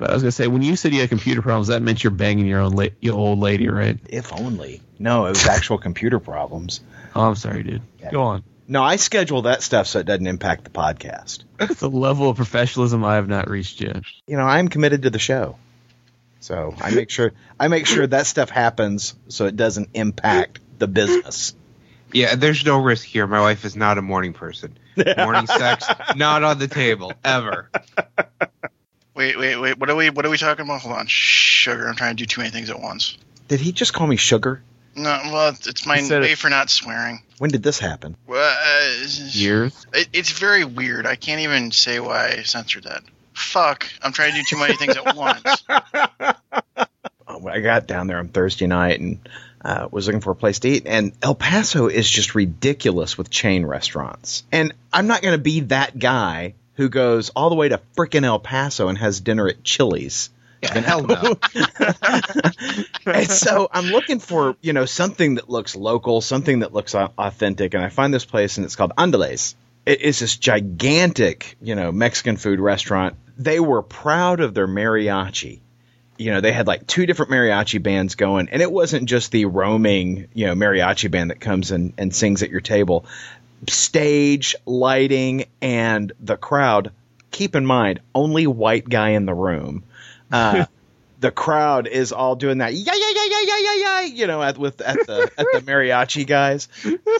But I was gonna say, when you said you had computer problems, that meant you're banging your own la- your old lady, right? If only. No, it was actual computer problems. Oh, I'm sorry, dude. Yeah. Go on. No, I schedule that stuff so it doesn't impact the podcast. It's a level of professionalism I have not reached yet. You know, I'm committed to the show. So I make sure I make sure that stuff happens so it doesn't impact the business. Yeah, there's no risk here. My wife is not a morning person. Morning sex, not on the table ever. Wait, wait, wait. What are we? What are we talking about? Hold on. Sugar. I'm trying to do too many things at once. Did he just call me sugar? No, well, it's- it's my way it- for not swearing. When did this happen? Well, uh, Years. It, it's very weird. I can't even say why I censored that. Fuck. I'm trying to do too many things at once. Oh, I got down there on Thursday night and uh, was looking for a place to eat, and El Paso is just ridiculous with chain restaurants. And I'm not going to be that guy who goes all the way to frickin' El Paso and has dinner at Chili's. Yeah, hell no. and so I'm looking for, you know, something that looks local, something that looks authentic, and I find this place and it's called Andales. It is this gigantic, you know, Mexican food restaurant. They were proud of their mariachi. You know, they had like two different mariachi bands going, and it wasn't just the roaming, you know, mariachi band that comes and, and sings at your table. Stage, lighting, and the crowd. Keep in mind, only white guy in the room. Uh, the crowd is all doing that yeah yeah yeah yeah yeah yeah yeah you know at with at the at the mariachi guys.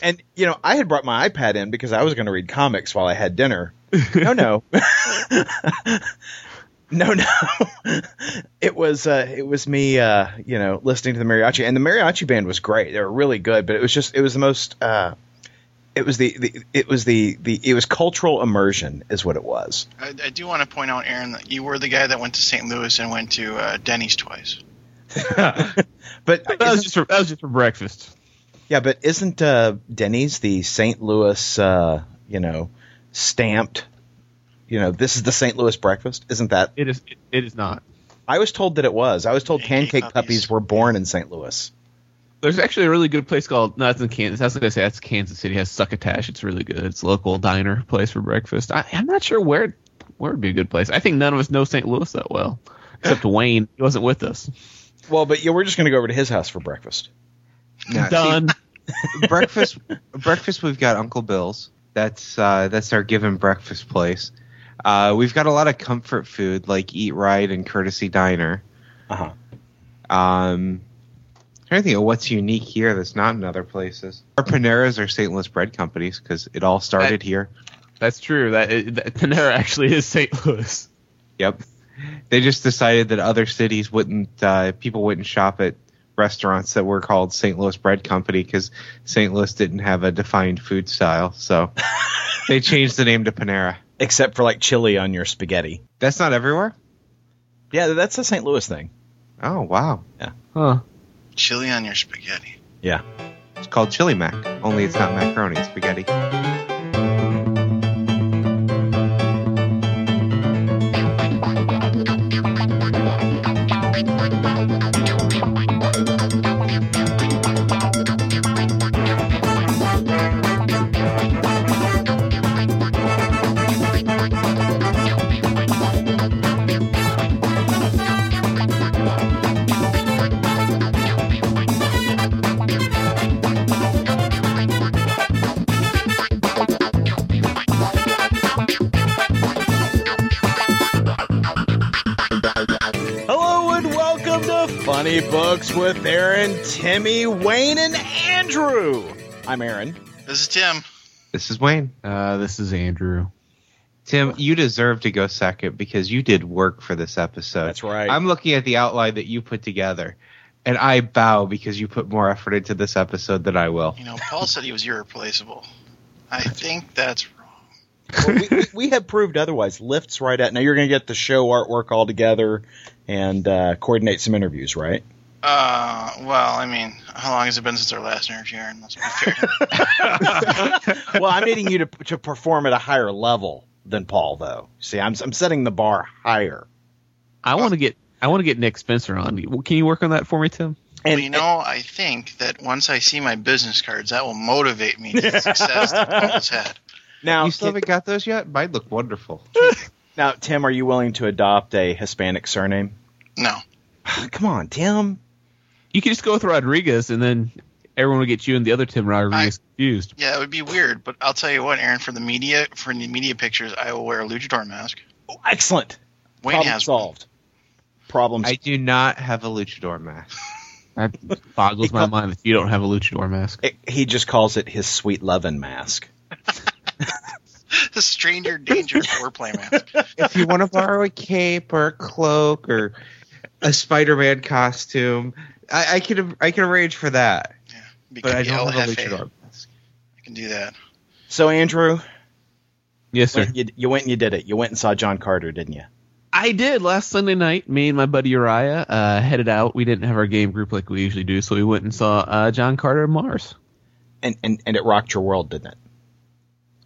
And you know i had brought my ipad in because i was going to read comics while i had dinner. No no. No no. It was uh it was me uh you know listening to the mariachi. And the mariachi band was great. They were really good but it was just it was the most uh it was the, the it was the the it was cultural immersion is what it was I, I do want to point out, Aaron, that you were the guy that went to St. Louis and went to uh, Denny's twice. that but was just for, that was just for breakfast. Yeah, but isn't uh, Denny's the St. Louis, uh, you know, stamped? You know, this is the St. Louis breakfast. Isn't that? It is. It, it is not. I was told that it was. I was told Pancake pancake puppies. puppies were born in St. Louis. There's actually a really good place called. No, it's in Kansas. I was gonna say that's Kansas City. It has Succotash. It's really good. It's a local diner place for breakfast. I, I'm not sure where where would be a good place. I think none of us know St. Louis that well, except Wayne. He wasn't with us. Well, but yeah, we're just going to go over to his house for breakfast. No, see, Done. breakfast breakfast we've got Uncle Bill's. That's uh, that's our given breakfast place. Uh, we've got a lot of comfort food like Eat Right and Courtesy Diner. Uh huh. Um, I'm trying to think of what's unique here that's not in other places. Our Paneras are St. Louis bread companies because it all started here. That's true. That, that Panera actually is St. Louis. Yep. They just decided that other cities wouldn't, uh, people wouldn't shop at restaurants that were called St. Louis Bread Company because St. Louis didn't have a defined food style. So they changed the name to Panera. Except for like chili on your spaghetti. That's not everywhere? Yeah, that's a St. Louis thing. Oh, wow. Yeah. Huh. Chili on your spaghetti. Yeah. It's called Chili Mac, only it's not macaroni, it's spaghetti. Books with Aaron, Timmy, Wayne, and Andrew. I'm Aaron. This is Tim. This is Wayne. Uh, this is Andrew. Tim, you deserve to go second because you did work for this episode. That's right. I'm looking at the outline that you put together, and I bow because you put more effort into this episode than I will. You know, Paul said he was irreplaceable. I think that's wrong. well, we, we, we have proved otherwise. Lifts right at now. You're going to get the show artwork all together and uh, coordinate some interviews, right? Uh, well, I mean, how long has it been since our last interview, Aaron? Let's be fair. well, I'm needing you to to perform at a higher level than Paul, though. See, I'm I'm setting the bar higher. I want to get I want to get Nick Spencer on. Can you work on that for me, Tim? well, And- you know, I think that once I see my business cards, that will motivate me to the success that Paul's had. Now, you still haven't got those yet? Mine look wonderful. Now, Tim, are you willing to adopt a Hispanic surname? No. Come on, Tim. You could just go with Rodriguez, and then everyone would get you and the other Tim Rodriguez confused. Yeah, it would be weird, but I'll tell you what, Aaron. For the media, for the media pictures, I will wear a luchador mask. Oh, excellent. Wayne Problem has one. solved. Problem I do not have a luchador mask. That boggles my mind that you don't have a luchador mask. It- he just calls it his sweet lovin' mask. the stranger danger foreplay mask. if you want to borrow a cape or a cloak or a Spider-Man costume, I, I can I can arrange for that. But I don't have a luchador mask. I can do that. So, Andrew, Yes, sir. you, you went and you did it. You went and saw John Carter, didn't you? I did last Sunday night. Me and my buddy Uriah uh, headed out. We didn't have our game group like we usually do, so we went and saw uh, John Carter of Mars. And, and and it rocked your world, didn't it?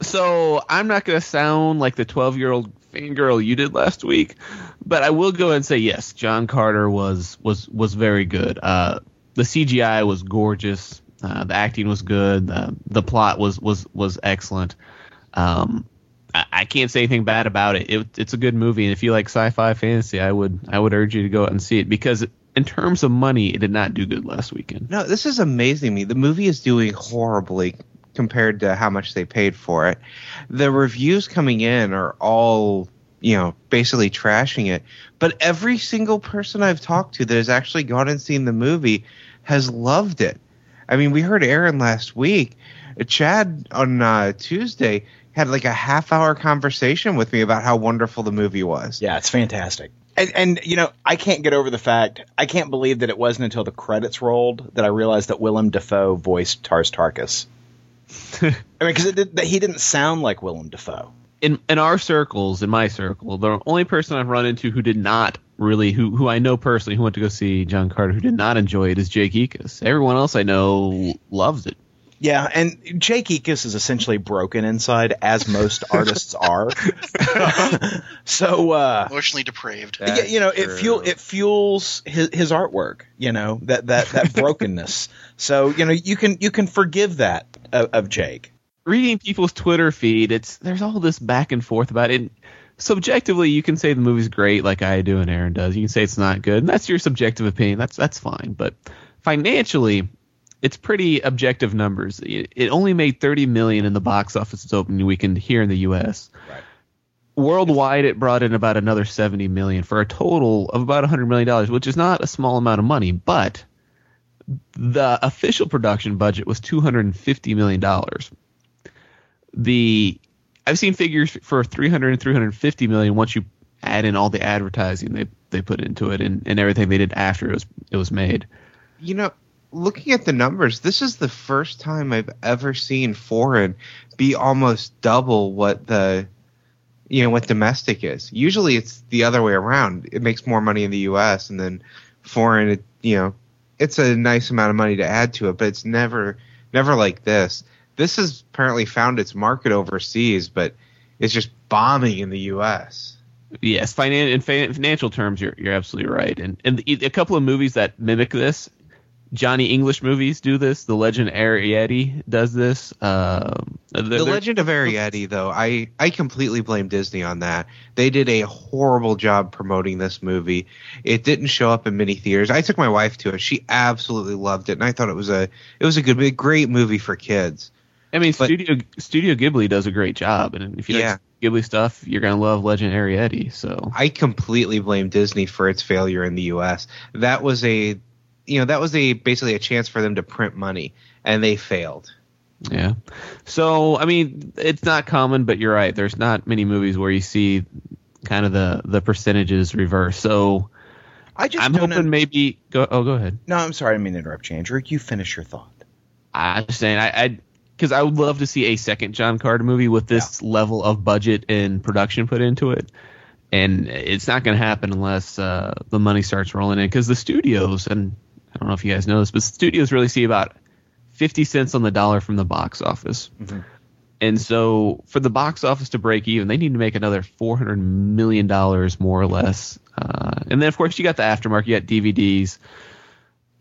So I'm not going to sound like the 12 year old fangirl you did last week, but I will go and say yes, John Carter was was was very good. Uh, the CGI was gorgeous. Uh, the acting was good. The, the plot was was was excellent. Um, I, I can't say anything bad about it. it. It's a good movie, and if you like sci-fi fantasy, I would I would urge you to go out and see it because in terms of money, it did not do good last weekend. No, this is amazing me. The movie is doing horribly compared to how much they paid for it. The reviews coming in are all, you know, basically trashing it. But every single person I've talked to that has actually gone and seen the movie has loved it. I mean, we heard Aaron last week. Chad on uh, Tuesday had like a half hour conversation with me about how wonderful the movie was. Yeah, it's fantastic. And, and you know, I can't get over the fact I can't believe that it wasn't until the credits rolled that I realized that Willem Dafoe voiced Tars Tarkas. I mean, because did, he didn't sound like Willem Dafoe. in in our circles, in my circle, the only person I've run into who did not really, who who I know personally, who went to go see John Carter, who did not enjoy it, is Jake Ekus. Everyone else I know loves it. Yeah, and Jake Ekus is essentially broken inside, as most artists are. so, uh, Emotionally depraved. yeah, you know, it That's fuel it fuels his, his artwork. You know that that that brokenness. So you know you can you can forgive that of, of Jake. Reading people's Twitter feed, it's there's all this back and forth about it. And subjectively, you can say the movie's great, like I do and Aaron does. You can say it's not good, and that's your subjective opinion. That's that's fine. But financially, it's pretty objective numbers. It, only made 30 million in the box office its opening weekend here in the U.S. Right. Worldwide, it brought in about another 70 million for a total of about 100 million dollars, which is not a small amount of money. But the official production budget was 250 million dollars. The I've seen figures for 300 and 350 million once you add in all the advertising they they put into it and, and everything they did after it was it was made. you know, looking at the numbers, this is the first time I've ever seen foreign be almost double what the you know what domestic is. Usually it's the other way around. It makes more money in the US and then foreign it, you know, it's a nice amount of money to add to it, but it's never never like this. This has apparently found its market overseas, but it's just bombing in the US. Yes, finan- in financial terms, you're you're absolutely right. And and a couple of movies that mimic this, Johnny English movies do this. The Legend of Arrietty does this. Um, The Legend of Arrietty, though, I, I completely blame Disney on that. They did a horrible job promoting this movie. It didn't show up in many theaters. I took my wife to it. She absolutely loved it, and I thought it was a it was a good, a great movie for kids. I mean, but- Studio Studio Ghibli does a great job, and if you Yeah. like Ghibli stuff, you're gonna love Legend of Arrietty. So I completely blame Disney for its failure in the U.S. That was a you know that was a basically a chance for them to print money, and they failed. yeah. So I mean, it's not common, but you're right. There's not many movies where you see kind of the the percentages reverse. So I just I'm don't hoping maybe go. Oh, go ahead. No, I'm sorry. I didn't mean to interrupt you, Andrew. You finish your thought. I'm just saying, I, I, because I would love to see a second John Carter movie with this level of budget and production put into it, and it's not going to happen unless uh, the money starts rolling in. Because the studios, and I don't know if you guys know this, but studios really see about fifty cents on the dollar from the box office. And so, for the box office to break even, they need to make another four hundred million dollars, more or less. Uh, and then, of course, you got the aftermarket, you got DVDs.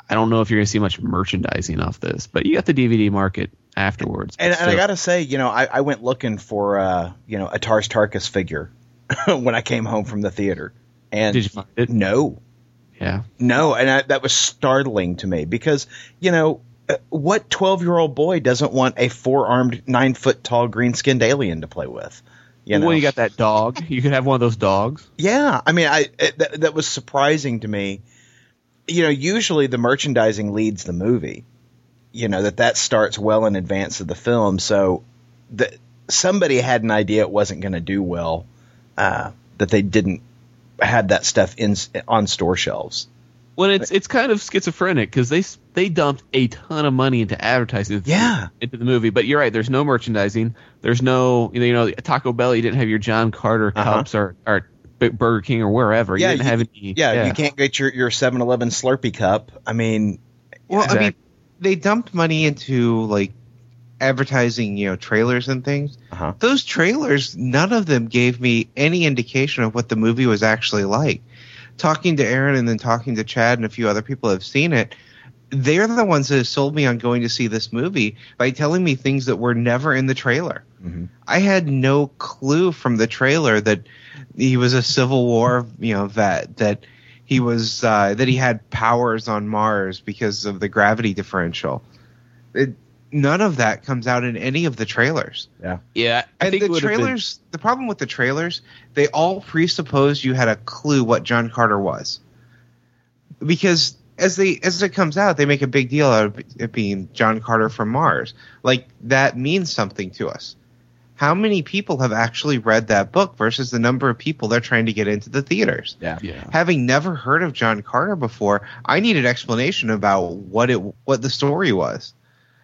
I don't know if you're going to see much merchandising off this, but you got the DVD market afterwards. And, and I got to say, you know, I, I went looking for, uh, you know, a Tars Tarkas figure when I came home from the theater. And Did you find it? no, Yeah. no, and I, that was startling to me because you know uh, what twelve year old boy doesn't want a four armed, nine foot tall, green skinned alien to play with? You know, Well, you got that dog. You could have one of those dogs. yeah. I mean, I it, that, that was surprising to me. You know, usually the merchandising leads the movie. You know that that starts well in advance of the film, so that somebody had an idea it wasn't going to do well. Uh, that they didn't have that stuff in on store shelves. Well, it's it's kind of schizophrenic because they they dumped a ton of money into advertising into, Yeah. into the movie. But you're right. There's no merchandising. There's no you know, you know Taco Bell. You didn't have your John Carter Uh-huh. cups or or Burger King or wherever. You Yeah, didn't you- have any. Yeah, you can't get your your 7-Eleven Slurpee cup. I mean, Well, I mean, they dumped money into like advertising, you know, trailers and things. Uh-huh. Those trailers, none of them gave me any indication of what the movie was actually like. Talking to Aaron and then talking to Chad and a few other people have seen it, they're the ones that have sold me on going to see this movie by telling me things that were never in the trailer. Mhm. I had no clue from the trailer that he was a Civil War, you know, vet, that he was uh, that he had powers on Mars because of the gravity differential. It, none of that comes out in any of the trailers. Yeah, I And think the would've been- trailers, the problem with the trailers, they all presuppose you had a clue what John Carter was, because as they as it comes out, they make a big deal out of it being John Carter from Mars. Like that means something to us. How many people have actually read that book versus the number of people they're trying to get into the theaters? yeah. yeah. Having never heard of John Carter before, I needed explanation about what it what the story was,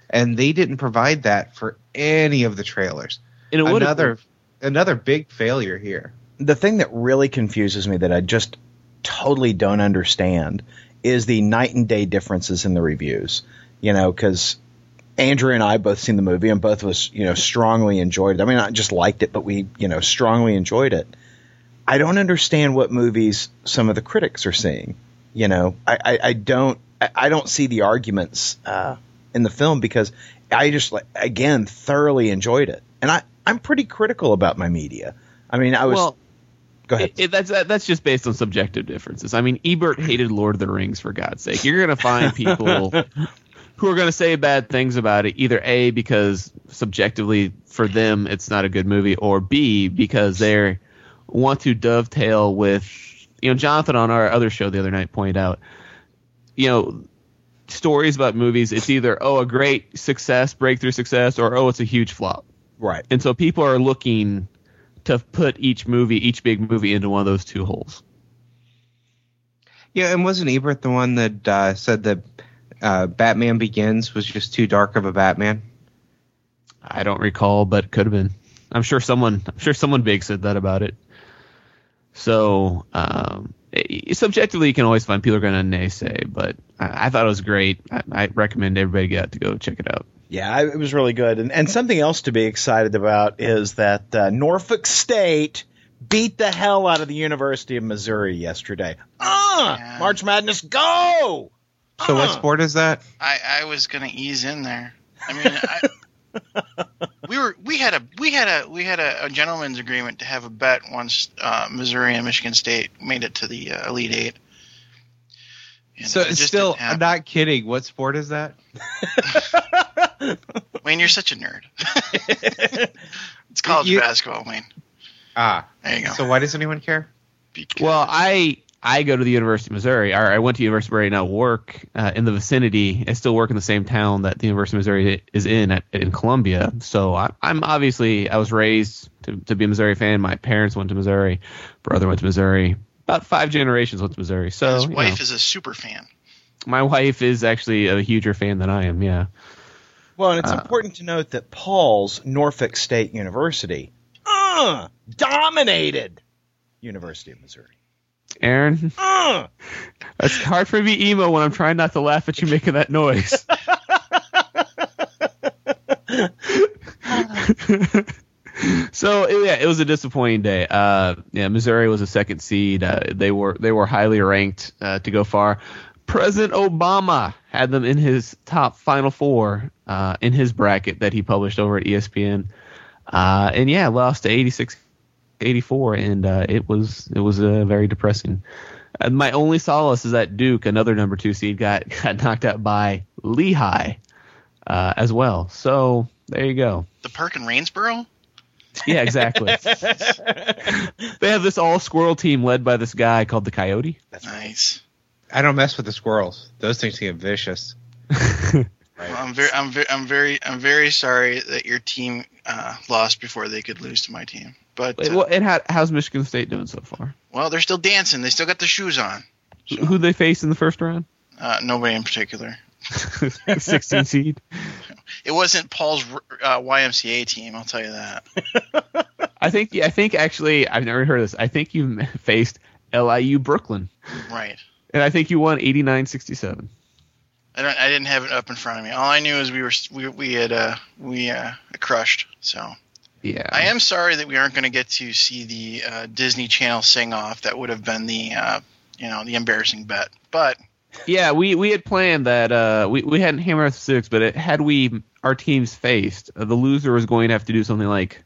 and they didn't provide that for any of the trailers And it another another big failure here. The thing that really confuses me that I just totally don't understand is the night and day differences in the reviews. You know, because Andrew and I both seen the movie and both of us, you know, strongly enjoyed it. I mean, not just liked it, but we, you know, strongly enjoyed it. I don't understand what movies some of the critics are seeing. You know, I, I, I don't, I, I don't see the arguments uh, in the film because I just, like, again, thoroughly enjoyed it. And I, I'm pretty critical about my media. I mean, I was. well, go ahead. It, it, that's that, that's just based on subjective differences. I mean, Ebert hated Lord of the Rings for God's sake. You're gonna find people who are gonna say bad things about it, either a because subjectively for them it's not a good movie, or b because they want to dovetail with you know Jonathan on our other show the other night pointed out, you know. Stories about movies, it's either oh a great success, breakthrough success, or oh it's a huge flop. right. And so people are looking to put each movie, each big movie, into one of those two holes. Yeah, and wasn't Ebert the one that uh, said that uh, Batman Begins was just too dark of a Batman? I don't recall, but it could have been. I'm sure someone, I'm sure someone big said that about it. So, um, subjectively, you can always find people are going to naysay, but I, I thought it was great. I, I recommend everybody get out to go check it out. Yeah, I- it was really good. And, and something else to be excited about is that uh, Norfolk State beat the hell out of the University of Missouri yesterday. Ah, Yeah. March Madness, go! So what Uh. sport is that? I, I was gonna ease in there. I mean, I, we were we had a we had a we had a, a gentleman's agreement to have a bet once uh, Missouri and Michigan State made it to the uh, Elite Eight. And So it's still, didn't I'm not kidding. What sport is that? Wayne, you're such a nerd. it's college You- basketball, Wayne. Ah, There you go. so why does anyone care? Because- Well, I I go to the University of Missouri, or I went to University of Missouri and I work uh, in the vicinity. I still work in the same town that the University of Missouri is in at, in Columbia. So I, I'm obviously I was raised to, to be a Missouri fan. My parents went to Missouri, brother went to Missouri. About five generations went to Missouri. So his wife know, is a super fan. my wife is actually a huger fan than I am. Yeah. Well, and it's Uh, important to note that Paul's Norfolk State University uh, dominated University of Missouri. Aaron, Uh, it's hard for me emo when I'm trying not to laugh at you making that noise. so yeah, it was a disappointing day. Uh, yeah, Missouri was a second seed. Uh, they were they were highly ranked uh, to go far. President Obama had them in his top Final Four uh, in his bracket that he published over at ESPN. Uh, and yeah, lost to 86 '84, and uh, it was it was uh, very depressing. Uh, my only solace is that Duke, another number two seed, got got knocked out by Lehigh uh, as well. So there you go. The Perk in Rainsboro. Yeah, exactly. they have this all squirrel team led by this guy called the Coyote. That's nice. I don't mess with the squirrels. Those things get vicious. Well, I'm very, I'm very, I'm very, I'm very sorry that your team uh, lost before they could lose to my team. But Wait, uh, well, and how, how's Michigan State doing so far? well, they're still dancing. They still got their shoes on. Who Who they face in the first round? Uh, nobody in particular. 16 seed. It wasn't Paul's uh, YMCA team. I'll tell you that. I think. I think actually, I've never heard of this. I think you faced LIU Brooklyn, Right. and I think you won 89-67. I don't. I didn't have it up in front of me. All I knew is we were we, we had uh we uh crushed. So Yeah. I am sorry that we aren't going to get to see the uh, Disney Channel sing off. That would have been the uh, you know the embarrassing bet. But Yeah, we, we had planned that uh, we we hadn't hammered six, but it, had we our teams faced, uh, the loser was going to have to do something like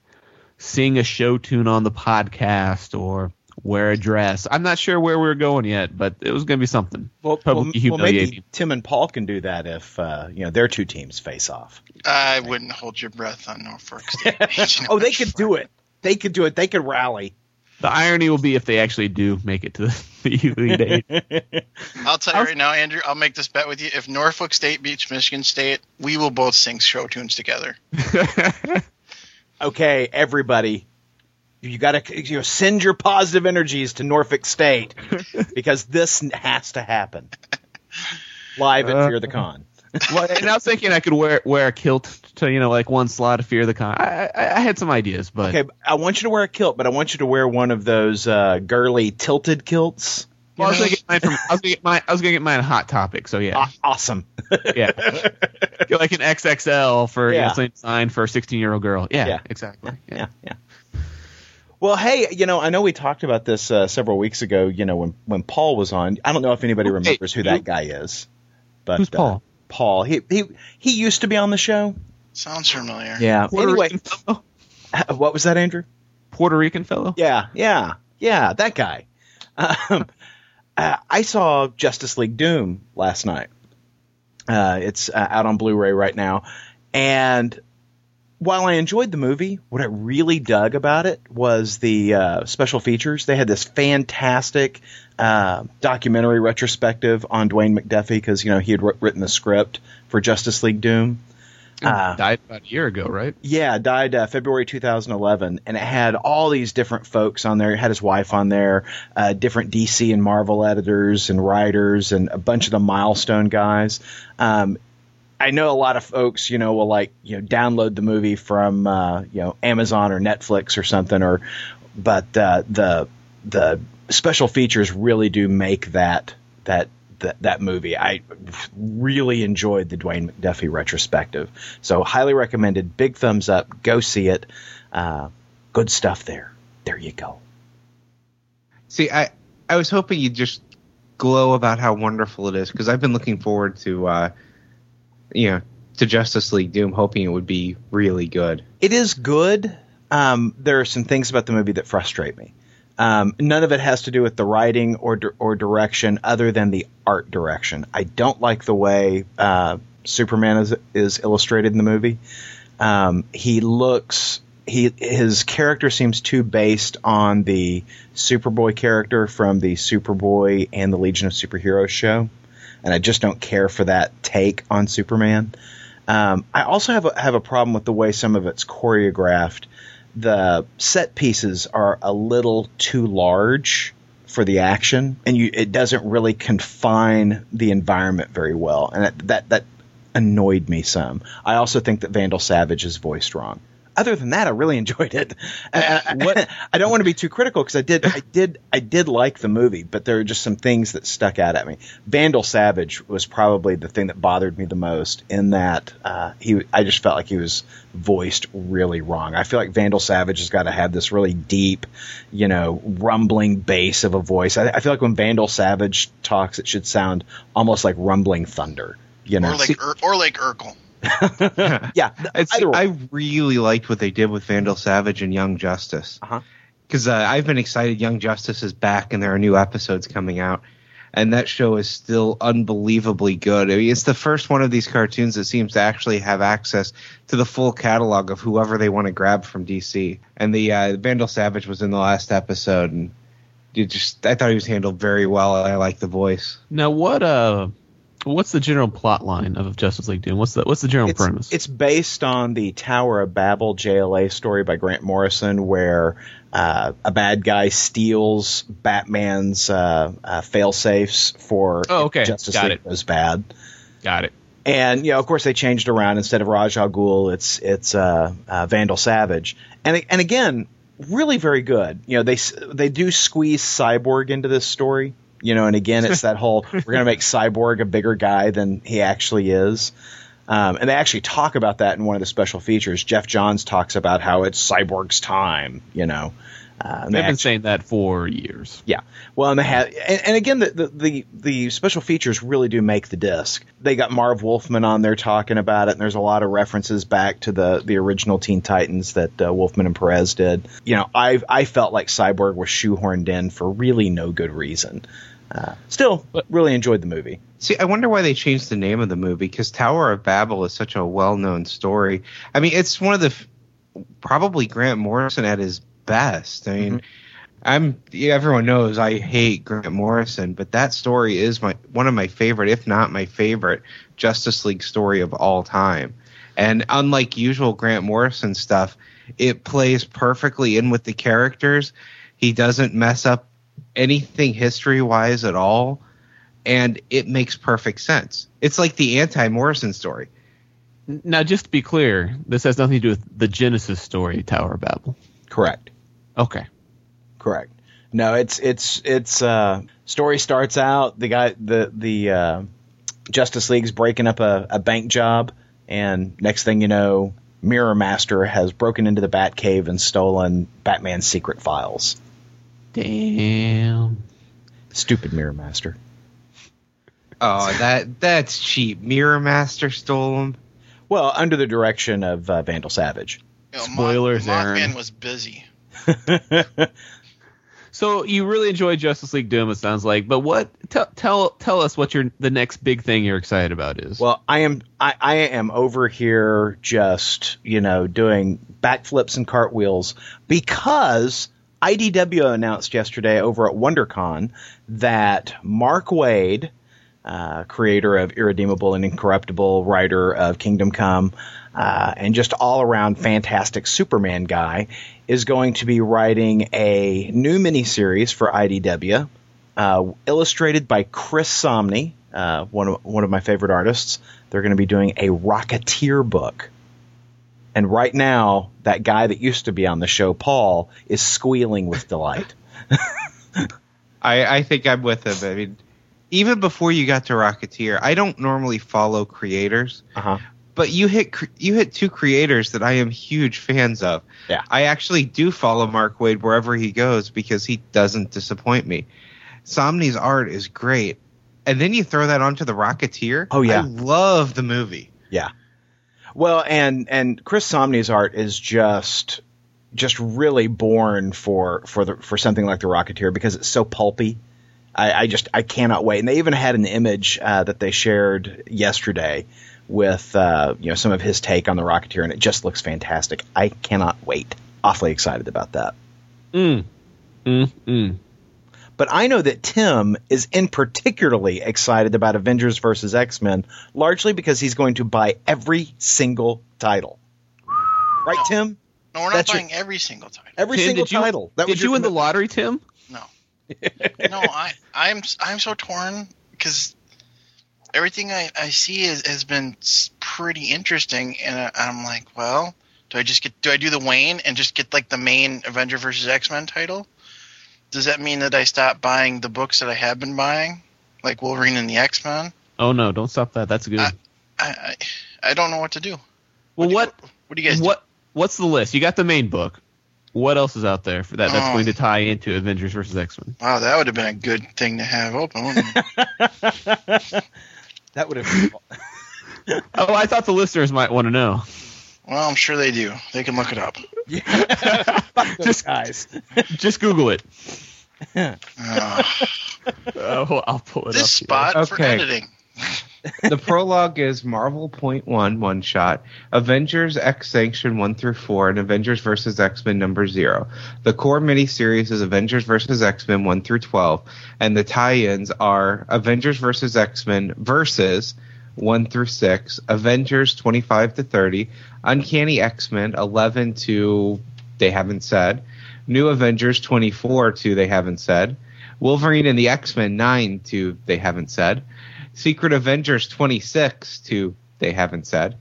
sing a show tune on the podcast or wear a dress. I'm not sure where we are going yet, but it was going to be something. Well, Publicly well, well, maybe humiliating. Tim and Paul can do that if uh, you know their two teams face off. I wouldn't hold your breath on Norfolk State. Oh, they could do it. They could do it. They could rally. The irony will be if they actually do make it to the Elite Eight. I'll tell you right now, Andrew. I'll make this bet with you. If Norfolk State beats Michigan State, we will both sing show tunes together. Okay, everybody, you got to you know, send your positive energies to Norfolk State because this has to happen live at Uh, Fear the Con. well, and I was thinking I could wear wear a kilt to you know like one slot of Fear the Con. I, I, I had some ideas, but Okay, I want you to wear a kilt, but I want you to wear one of those uh, girly tilted kilts. well, I was gonna get mine from I was gonna get mine I was gonna get mine a Hot Topic. So yeah, awesome. yeah, Get like an XXL for you know, sign for a 16 year old girl. Yeah, Yeah. exactly. Yeah. yeah, yeah. Well, hey, you know, I know we talked about this uh, several weeks ago. You know, when when Paul was on, I don't know if anybody Hey, remembers who who- that guy is. But Who's uh, Paul? Paul. He he he used to be on the show. Sounds familiar. Yeah. Puerto Anyway, fellow. what was that, Andrew? Puerto Rican fellow. Yeah, yeah, yeah, that guy. Um, uh, I saw Justice League Doom last night. Uh, it's uh, out on Blu-ray right now, and while I enjoyed the movie, what I really dug about it was the uh, special features. They had this fantastic uh, documentary retrospective on Dwayne McDuffie because you know he had wr- written the script for Justice League Doom. Uh, Died about a year ago, right? yeah, died uh, February 2011, and it had all these different folks on there. It had his wife on there, uh, different DC and Marvel editors and writers, and a bunch of the milestone guys. Um, I know a lot of folks, you know, will like you know download the movie from uh, you know Amazon or Netflix or something, or but uh, the the special features really do make that that that, that movie. I really enjoyed the Dwayne McDuffie retrospective, so highly recommended. Big thumbs up. Go see it. Uh, good stuff there. There you go. See, I I was hoping you'd just glow about how wonderful it is because I've been looking forward to, uh, you know, to Justice League Doom, hoping it would be really good. It is good. Um, there are some things about the movie that frustrate me. Um, none of it has to do with the writing or or direction, other than the art direction. I don't like the way uh, Superman is is illustrated in the movie. Um, he looks he his character seems too based on the Superboy character from the Superboy and the Legion of Superheroes show, and I just don't care for that take on Superman. Um, I also have a, have a problem with the way some of it's choreographed. The set pieces are a little too large for the action, and you, it doesn't really confine the environment very well, and that, that that annoyed me some. I also think that Vandal Savage is voiced wrong. Other than that, I really enjoyed it. I, I- I don't want to be too critical because I did, I did, I did like the movie, but there are just some things that stuck out at me. Vandal Savage was probably the thing that bothered me the most. In that uh, he, I just felt like he was voiced really wrong. I feel like Vandal Savage has got to have this really deep, you know, rumbling bass of a voice. I, I feel like when Vandal Savage talks, it should sound almost like rumbling thunder. You know, Or like Ur- or like Urkel. yeah, It's, either. I really liked what they did with Vandal Savage and Young Justice. Uh-huh. because uh, I've been excited. Young Justice is back, and there are new episodes coming out, and that show is still unbelievably good. I mean, it's the first one of these cartoons that seems to actually have access to the full catalog of whoever they want to grab from DC. And the uh, Vandal Savage was in the last episode, and you just I thought he was handled very well. I like the voice. Now, what uh, what's the general plot line of Justice League Doom? What's the what's the general It's, premise? it's based on the Tower of Babel JLA story by Grant Morrison, where uh, a bad guy steals Batman's uh, uh, fail safes for Oh, okay. Justice Got League it. goes bad. Got it. And you know, of course, they changed around. Instead of Ra's Al Ghul, it's it's uh, uh, Vandal Savage, and and again, really very good. You know, they they do squeeze Cyborg into this story. You know, and again, it's that whole we're going to make Cyborg a bigger guy than he actually is. Um, and they actually talk about that in one of the special features. Geoff Johns talks about how it's Cyborg's time. You know, uh, They've they been actually- saying that for years. yeah. Well, and they have, and, and again, the, the, the, the special features really do make the disc. They got Marv Wolfman on there talking about it, and there's a lot of references back to the, the original Teen Titans that uh, Wolfman and Perez did. You know, I I felt like Cyborg was shoehorned in for really no good reason. Uh, still, really enjoyed the movie. See, I wonder why they changed the name of the movie because Tower of Babel is such a well-known story. I mean, it's one of the f- probably Grant Morrison at his best. I mean, I'm yeah, everyone knows I hate Grant Morrison, but that story is my one of my favorite, if not my favorite, Justice League story of all time. And unlike usual Grant Morrison stuff, it plays perfectly in with the characters. He doesn't mess up anything history wise at all and it makes perfect sense. It's like the anti Morrison story. Now, just to be clear, this has nothing to do with the Genesis story, Tower of Babel. Correct. Okay. Correct. No, it's it's it's uh story starts out the guy the the uh, Justice League's breaking up a, a bank job and next thing you know Mirror Master has broken into the Batcave and stolen Batman's secret files. Damn. Stupid Mirror Master. Oh, that that's cheap. Mirror Master stole them. Well, under the direction of uh, Vandal Savage. You know, Moth- Spoilers, Aaron. Mothman was busy. So you really enjoyed Justice League Doom, it sounds like. But what? Tell tell tell us what your the next big thing you're excited about is. Well, I am I, I am over here just you know doing backflips and cartwheels because IDW announced yesterday over at WonderCon that Mark Waid, uh, creator of Irredeemable and Incorruptible, writer of Kingdom Come, uh, and just all around fantastic Superman guy, is going to be writing a new miniseries for IDW uh, illustrated by Chris Samnee, uh, one of one of my favorite artists. They're going to be doing a Rocketeer book, and right now, that guy that used to be on the show, Paul, is squealing with delight. I, I think I'm with him. I mean, even before you got to Rocketeer, I don't normally follow creators, Uh huh. but you hit you hit two creators that I am huge fans of. Yeah. I actually do follow Mark Waid wherever he goes because he doesn't disappoint me. Samnee's art is great, and then you throw that onto the Rocketeer. Oh, yeah. I love the movie. Yeah. Well, and and Chris Samnee's art is just just really born for for the for something like the Rocketeer because it's so pulpy. I, I just I cannot wait. And they even had an image uh, that they shared yesterday with uh, you know some of his take on the Rocketeer, and it just looks fantastic. I cannot wait. Awfully excited about that. mm. Mm, mm. But I know that Tim is in particularly excited about Avengers versus X Men, largely because he's going to buy every single title. Right, No. Tim? No, we're not That's your- buying every single title. Every Tim, single did you, title. That did was you win the lottery, Tim? No, no, I, I'm I'm so torn because everything I, I see is, has been pretty interesting, and I, I'm like, well, do I just get do I do the Wayne and just get like the main Avenger versus X Men title? Does that mean that I stop buying the books that I have been buying, like Wolverine and the X Men? Oh no, don't stop that. That's good. I, I I I don't know what to do. well, do you- what What do you guys? do? what what's the list? You got the main book. What else is out there for that? That's Oh. going to tie into Avengers versus X Men. Wow, that would have been a good thing to have open. That would have been Oh, I thought the listeners might want to know. Well, I'm sure they do. They can look it up. Fuck those Just- guys. Just Google it. Uh, Uh, I'll pull it this up. spot for Okay. editing. the prologue is Marvel Point One one shot, Avengers X Sanction one through four, and Avengers vs X Men number zero. The core miniseries is Avengers vs X Men one through twelve, and the tie-ins are Avengers vs X Men versus one through six, Avengers twenty five to thirty, Uncanny X Men eleven to they haven't said, New Avengers twenty four to they haven't said, Wolverine and the X Men nine to they haven't said. Secret Avengers 26 to they haven't said.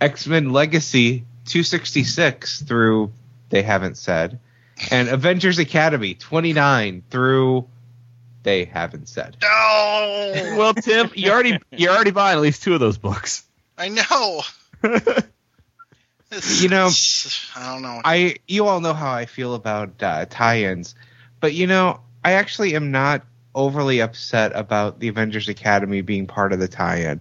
X-Men Legacy 266 through they haven't said. And Avengers Academy 29 through they haven't said. No, Well, Tim, you already you already buying at least two of those books. I know. You know, I don't know. I you all know how I feel about uh, tie-ins, but you know, I actually am not overly upset about the Avengers Academy being part of the tie-in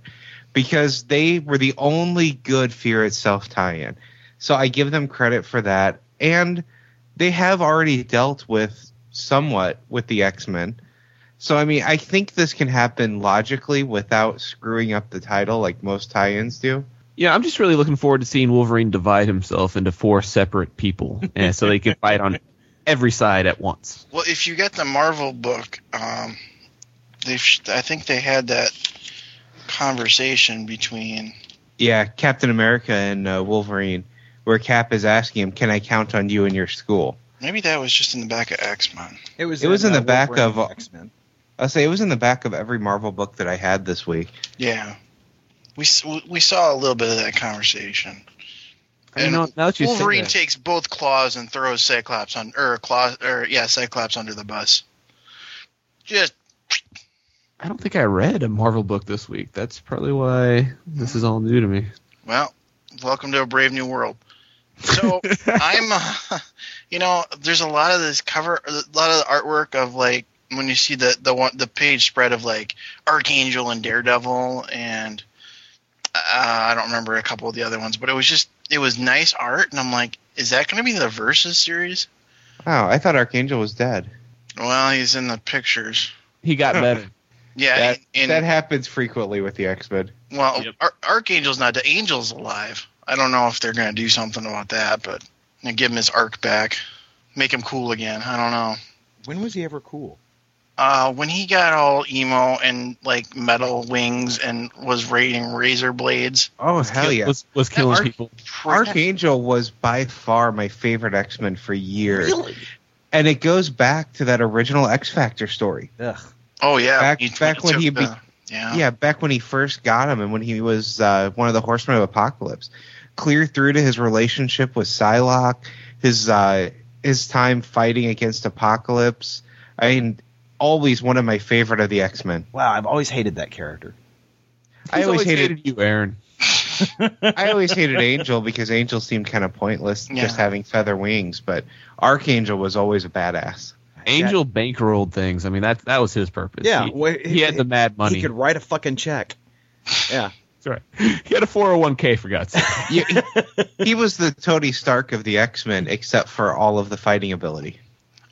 because they were the only good Fear itself tie-in. So I give them credit for that, and they have already dealt with somewhat with the X-Men. So I mean, I think this can happen logically without screwing up the title like most tie-ins do. Yeah, I'm just really looking forward to seeing Wolverine divide himself into four separate people, and so they can fight on every side at once. Well, if you get the Marvel book, um, they I think they had that conversation between. Yeah, Captain America and uh, Wolverine, where Cap is asking him, "Can I count on you in your school?" Maybe that was just in the back of X Men. It was. It was in uh, the back Wolverine of- X Men. I'll say it was in the back of every Marvel book that I had this week. Yeah, we we saw a little bit of that conversation. You know, now that you Wolverine takes both claws and throws Cyclops on, or claws, or yeah, Cyclops under the bus. Just I don't think I read a Marvel book this week. That's probably why this is all new to me. well, welcome to a brave new world. So I'm, uh, you know, there's a lot of this cover, a lot of the artwork of like when you see the the one the page spread of like Archangel and Daredevil and uh, I don't remember a couple of the other ones, but it was just it was nice art, and I'm like, is that going to be the Versus series? Wow, I thought Archangel was dead. Well, he's in the pictures. He got better. Yeah, that and that happens frequently with the X Men. well, Yep. Ar- Archangel's not the Angel's alive. I don't know if they're going to do something about that, but and give him his arc back, make him cool again. I don't know. When was he ever cool? Uh, when he got all emo and like metal wings and was raiding razor blades, Oh hell yeah! Was, was killing Arch- people. Archangel was by far my favorite X Men for years, and it goes back to that original X Factor story. Ugh. Oh yeah, Back- he- back when took he be- the- yeah. Yeah, back when he first got him, and when he was uh, one of the Horsemen of Apocalypse, clear through to his relationship with Psylocke, his uh, his time fighting against Apocalypse. I mean, always one of my favorite of the X Men. Wow, I've always hated that character. I He's always hated, you, Aaron. I always hated Angel because Angel seemed kind of pointless, Yeah. just having feather wings. But Archangel was always a badass. Angel bankrolled things. I mean, that that was his purpose. Yeah, he, well, he had the mad money. He could write a fucking check. Yeah. That's right. He had a 401k for God's sake. Yeah, he, he was the Tony Stark of the X Men, except for all of the fighting ability.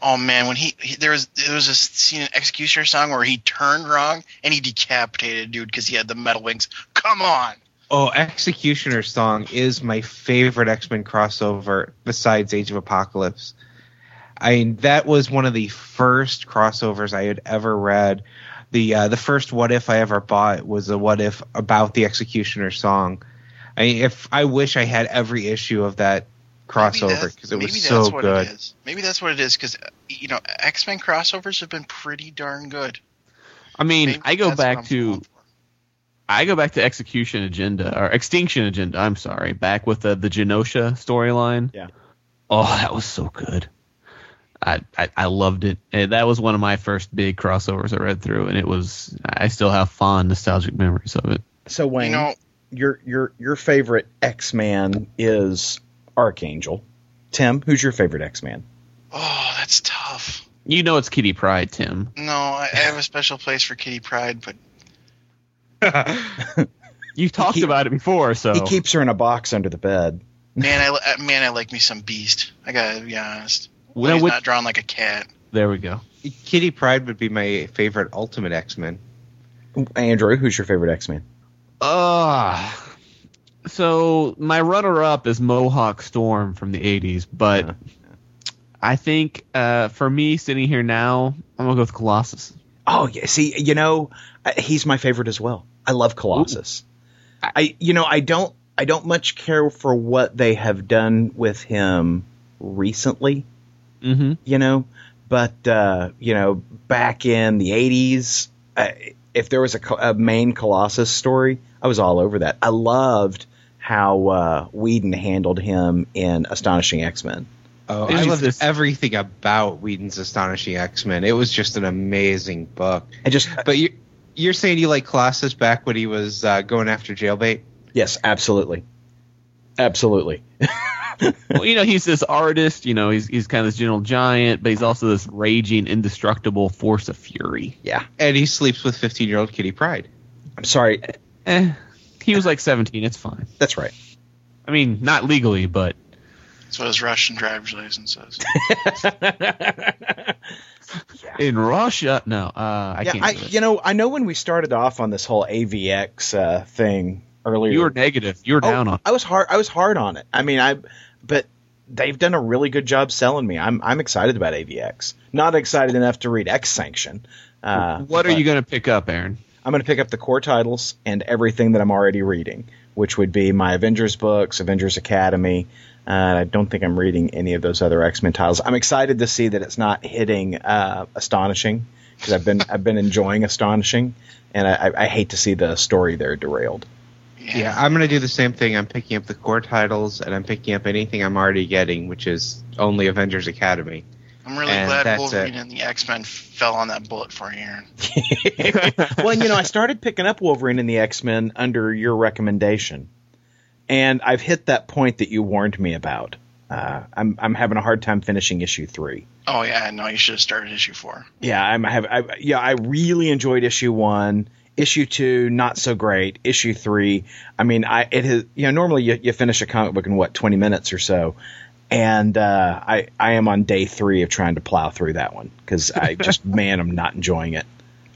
Oh man, when he, he there was there was a scene in Executioner song where he turned wrong and he decapitated dude because he had the metal wings. Come on. Oh, Executioner song is my favorite X Men crossover besides Age of Apocalypse. I mean, that was one of the first crossovers I had ever read. The uh, the first What If I ever bought was a What If about the Executioner song. I mean, if I wish I had every issue of that crossover because it was maybe so that's what good. It is. Maybe that's what it is because you know X Men crossovers have been pretty darn good. I mean, Maybe I go back to. I go back to Execution Agenda or Extinction Agenda. I'm sorry, back with the the Genosha storyline. Yeah. Oh, that was so good. I, I I loved it. And that was one of my first big crossovers I read through, and it was I still have fond nostalgic memories of it. So Wayne, You know, your your your favorite X Man is Archangel. Tim, who's your favorite X Man? oh, that's tough. You know it's Kitty Pryde, Tim. No, I, I have a special place for Kitty Pryde, but you've talked keep- about it before, so He keeps her in a box under the bed. Man, I uh, man, I like me some Beast. I gotta be honest. Well, He's which- not drawn like a cat. there we go. Kitty Pryde would be my favorite Ultimate X Men. Andrew, who's your favorite X Man? Uh, so my runner-up is Mohawk Storm from the '80s, but Yeah. I think uh, for me, sitting here now, I'm gonna go with Colossus. Oh yeah, see, you know, he's my favorite as well. I love Colossus. I, you know, I don't, I don't much care for what they have done with him recently. Mm-hmm. You know, but uh, you know, back in the '80s, uh, if there was a, a main Colossus story, I was all over that. I loved how uh, Whedon handled him in Astonishing X Men. Oh, I loved just- everything about Whedon's Astonishing X Men. It was just an amazing book. I just, But you, you're saying you like Colossus back when he was uh, going after jailbait? yes, absolutely, absolutely. well, you know, he's this artist. You know, he's he's kind of this general giant, but he's also this raging, indestructible force of fury. Yeah, And he sleeps with 15 year old Kitty Pryde. I'm sorry. Eh, he was like 17. It's fine. That's right. I mean, not legally, but That's what his Russian driver's license says. in Russia, no. Uh, I yeah, can't. I, you know, I know when we started off on this whole AVX uh, thing earlier, You were negative. You were Oh, down on. I was hard. I was hard on it. I mean, I, but they've done a really good job selling me. I'm I'm excited about AVX. Not excited enough to read X Sanction. Uh, What are but you going to pick up, Aaron? I'm going to pick up the core titles and everything that I'm already reading, which would be my Avengers books, Avengers Academy. Uh, I don't think I'm reading any of those other X Men titles. I'm excited to see that it's not hitting uh, Astonishing because I've been I've been enjoying Astonishing, and I, I- I hate to see the story there derailed. Yeah, I'm going to do the same thing. I'm picking up the core titles and I'm picking up anything I'm already getting, which is only Avengers Academy. I'm really And glad Wolverine it. and the X Men fell on that bullet for you, Aaron. well, you know, I started picking up Wolverine and the X Men under your recommendation, and I've hit that point that you warned me about. Uh, I'm I'm having a hard time finishing issue three. Oh yeah, no, you should have started issue four. Yeah, I'm I have I, yeah, I really enjoyed issue one. Issue two, not so great. Issue three, I mean, I it has you know normally you, you finish a comic book in what twenty minutes or so, and uh, I I am on day three of trying to plow through that one because I just man I'm not enjoying it.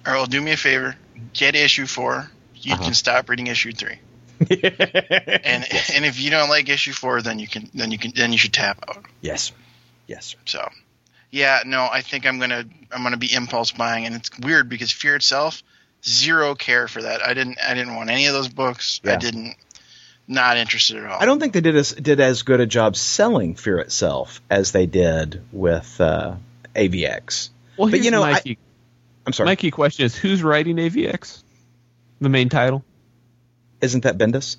All right, well, do me a favor. Get issue four. You Uh-huh. can stop reading issue three. And and if you don't like issue four, then you can then you can then you should tap out. yes, yes, sir. So, yeah, no, I think I'm gonna I'm gonna be impulse buying, and it's weird because Fear itself, zero care for that. I didn't I didn't want any of those books. I didn't not interested at all. I don't think they did as did as good a job selling Fear itself as they did with uh, AVX. Well, But, you know, my, I- key, I'm sorry, my key question is who's writing AVX? The main title. isn't that Bendis?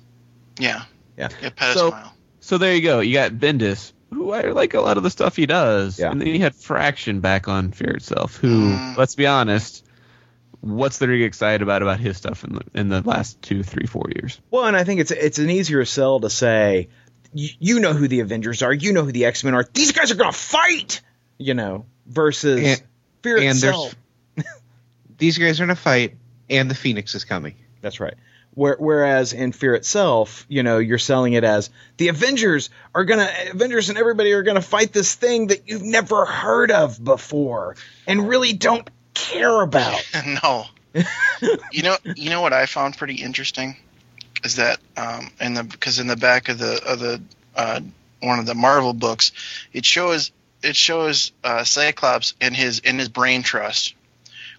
Yeah. Yeah. Yeah. So- smile. So there you go. You got Bendis, who I like a lot of the stuff he does, Yeah. and then you had Fraction back on Fear itself, who, Mm. let's be honest, what's there to get excited about about his stuff in the in the last two, three, four years? Well, and I think it's it's an easier sell to say, you, you know who the Avengers are, you know who the X Men are. These guys are going to fight, you know, versus And- Fear and itself. These guys are gonna fight, and the Phoenix is coming. That's right. Where, whereas in Fear itself, you know, you're selling it as the Avengers are gonna Avengers and everybody are gonna fight this thing that you've never heard of before and really don't care about. no. you know, you know what I found pretty interesting is that um, in the because in the back of the of the uh, one of the Marvel books, it shows it shows uh, Cyclops in his in his brain trust,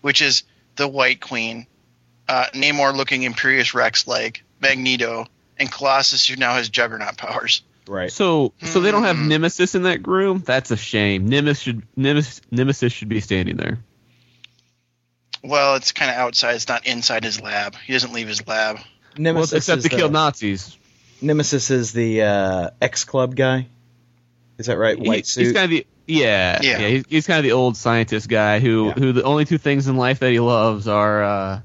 which is the White Queen, uh, Namor looking Imperious Rex like Magneto, and Colossus who now has Juggernaut powers. Right. So, so they don't have Mm. Nemesis in that room. That's a shame. Nemesis should Nemesis, Nemesis should be standing there. Well, it's kind of outside. It's not inside his lab. He doesn't leave his lab. Well, Nemesis except is to kill the, Nazis. Nemesis is the uh, X Club guy. Is that right? He- White he's suit. kind of the yeah, Yeah. yeah. he's, he's kind of the old scientist guy who Yeah. who the only two things in life that he loves are uh,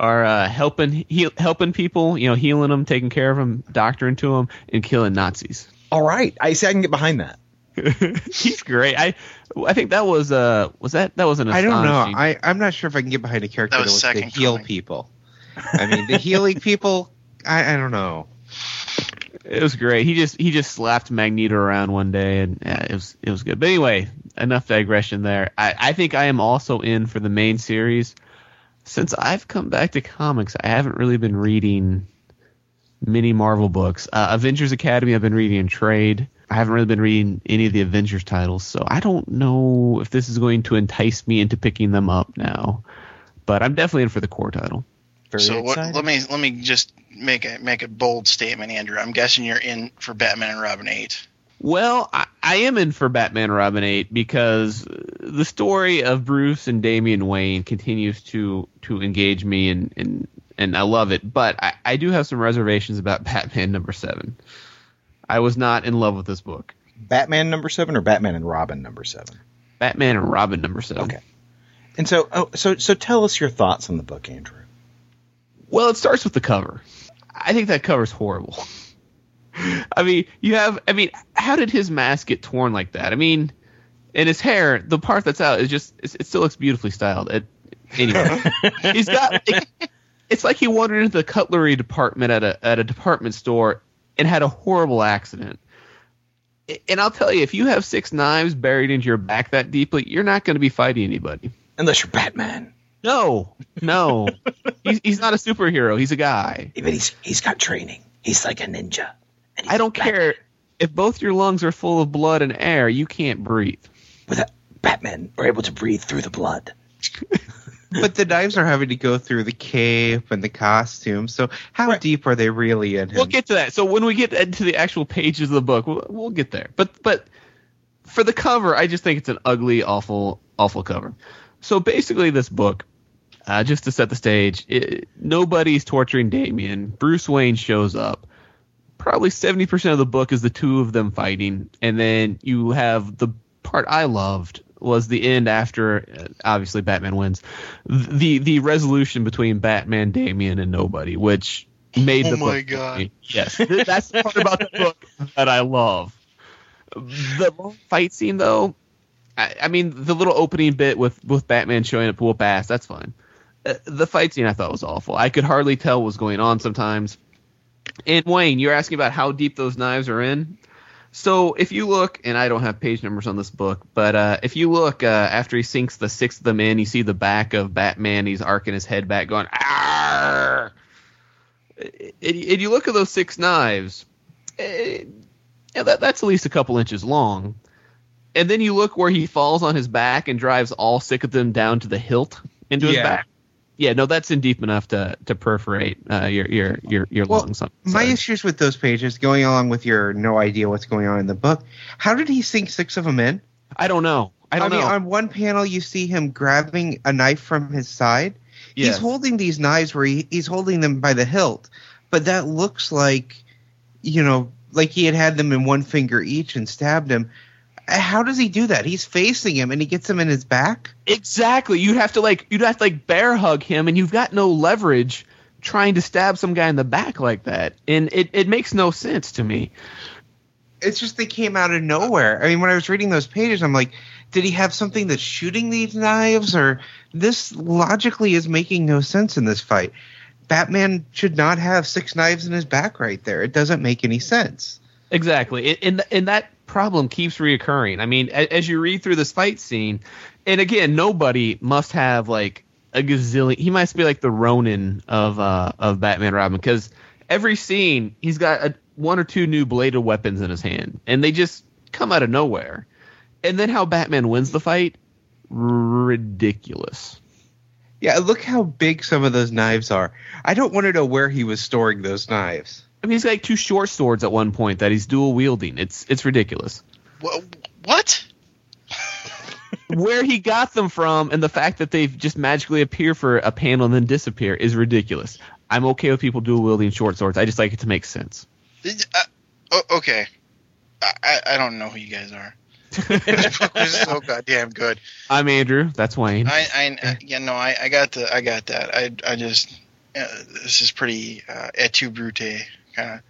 are uh, helping heal, helping people, you know, healing them, taking care of them, doctoring to them, and killing Nazis. All right. I see. I can get behind that. he's great. I I think that was uh was that that was an I don't know. I, I'm not sure if I can get behind a character That that was was, second to heal coming. people. I mean, the healing people, I, I don't know. It was great. He just he just slapped Magneto around one day, and yeah, it was it was good. But anyway, enough digression there. I, I think I am also in for the main series. Since I've come back to comics, I haven't really been reading many Marvel books. Uh, Avengers Academy, I've been reading in trade. I haven't really been reading any of the Avengers titles, so I don't know if this is going to entice me into picking them up now. But I'm definitely in for the core title. Very so what, let me let me just make a make a bold statement, Andrew. I'm guessing you're in for Batman and Robin eight. Well, I, I am in for Batman and Robin 8 because the story of Bruce and Damian Wayne continues to to engage me and and, and I love it. But I, I do have some reservations about Batman number seven. I was not in love with this book. Batman number seven or Batman and Robin number seven? Batman and Robin number seven. Okay. And so, oh, so, so tell us your thoughts on the book, Andrew. Well, it starts with the cover. I think that cover's horrible. I mean, you have. I mean, how did his mask get torn like that? I mean, and his hair, the part that's out is just. It, it still looks beautifully styled. It, anyway, he's got. It, it's like he wandered into the cutlery department at a at a department store and had a horrible accident. And I'll tell you, if you have six knives buried into your back that deeply, you're not going to be fighting anybody. Unless you're Batman. No, no, he's, he's not a superhero. He's a guy. But he's he's got training. He's like a ninja. I don't care if both your lungs are full of blood and air. You can't breathe. With Batman are able to breathe through the blood. But the knives are having to go through the cape and the costume. So how Right. deep are they really in him? We'll get to that. So when we get into the actual pages of the book, we'll, we'll get there. But but for the cover, I just think it's an ugly, awful, awful cover. So basically, this book, uh, just to set the stage, it, nobody's torturing Damian. Bruce Wayne shows up. Probably seventy percent of the book is the two of them fighting, and then you have the part I loved was the end after uh, obviously Batman wins. The the resolution between Batman, Damian, and nobody, which made the Oh the my book. God. Yes, that's the part about the book that I love. The fight scene, though, I, I mean, the little opening bit with with Batman showing up to whoop ass, that's fine. Uh, the fight scene I thought was awful. I could hardly tell what was going on sometimes. And Wayne, you're asking about how deep those knives are in. So if you look, and I don't have page numbers on this book, but uh, if you look uh, after he sinks the sixth of them in, you see the back of Batman. He's arcing his head back, going "Arr!" And you look at those six knives. eh, yeah, that, that's at least a couple inches long. And then you look where he falls on his back and drives all six of them down to the hilt into his back. Yeah, no, that's in deep enough to to perforate uh, your your your your Well, lungs. My issues with those pages, going along with your no idea what's going on in the book, how did he sink six of them in? I don't know. I don't mean, know. on one panel you see him grabbing a knife from his side. Yes. He's holding these knives where he, he's holding them by the hilt, but that looks like, you know, like he had had them in one finger each and stabbed him. How does he do that? He's facing him and he gets him in his back. Exactly. You'd have to like you'd have to like bear hug him, and you've got no leverage trying to stab some guy in the back like that, and it, it makes no sense to me. It's just they came out of nowhere. I mean, when I was reading those pages, I'm like, did he have something that's shooting these knives, or this logically is making no sense in this fight? Batman should not have six knives in his back right there. It doesn't make any sense. Exactly, and, and that problem keeps reoccurring. I mean, a, as you read through this fight scene, and again, nobody must have like a gazillion. He must be like the Ronin of uh of Batman Robin because every scene he's got a, one or two new bladed weapons in his hand, and they just come out of nowhere. And then how Batman wins the fight, ridiculous. Yeah, look how big some of those knives are. I don't want to know where he was storing those knives. I mean, he's got like two short swords at one point that he's dual wielding. It's it's ridiculous. What? Where he got them from and the fact that they just magically appear for a panel and then disappear is ridiculous. I'm okay with people dual wielding short swords. I just like it to make sense. Uh, oh, okay. I, I I don't know who you guys are. this book was so goddamn good. I'm Andrew. That's Wayne. I, I, yeah, no, I, I got the, I got that. I, I just, uh, this is pretty uh, et tu brute kind of.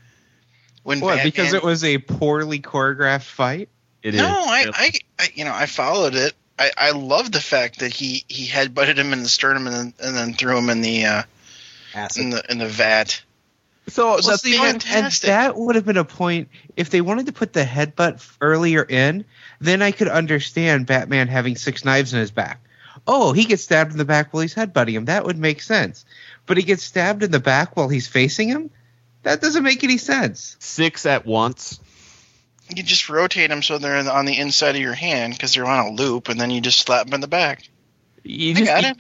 When What? Batman, Because it was a poorly choreographed fight. It no, is. I, I, I, you know, I followed it. I, I love the fact that he, he headbutted him in the sternum and then, and then threw him in the, uh, Acid. in the, in the vat. So that's see, And, and that would have been a point if they wanted to put the headbutt earlier in. Then I could understand Batman having six knives in his back. Oh, he gets stabbed in the back while he's headbutting him. That would make sense. But he gets stabbed in the back while he's facing him. That doesn't make any sense. six at once. You just rotate them so they're on the inside of your hand because they're on a loop, and then you just slap them in the back. You I just got you,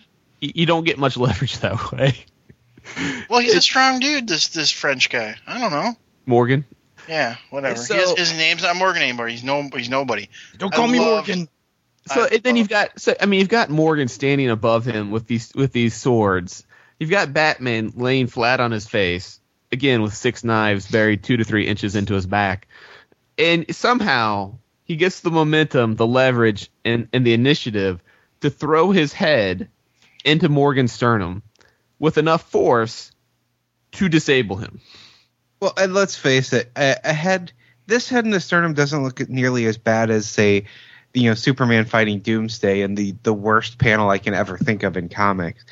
it. you don't get much leverage that way. Well, he's a strong dude. This this French guy. I don't know. Morgan. Yeah, whatever. So- his, his name's not Morgan anymore. He's no. He's nobody. Don't I call me love- Morgan. So I then love- you've got so I mean you've got Morgan standing above him with these with these swords. You've got Batman laying flat on his face again with six knives buried two to three inches into his back, and somehow he gets the momentum, the leverage, and and the initiative to throw his head into Morgan's sternum with enough force to disable him. Well, and let's face it, a, a head, this head in the sternum doesn't look nearly as bad as, say, you know, Superman fighting Doomsday and the the worst panel I can ever think of in comics.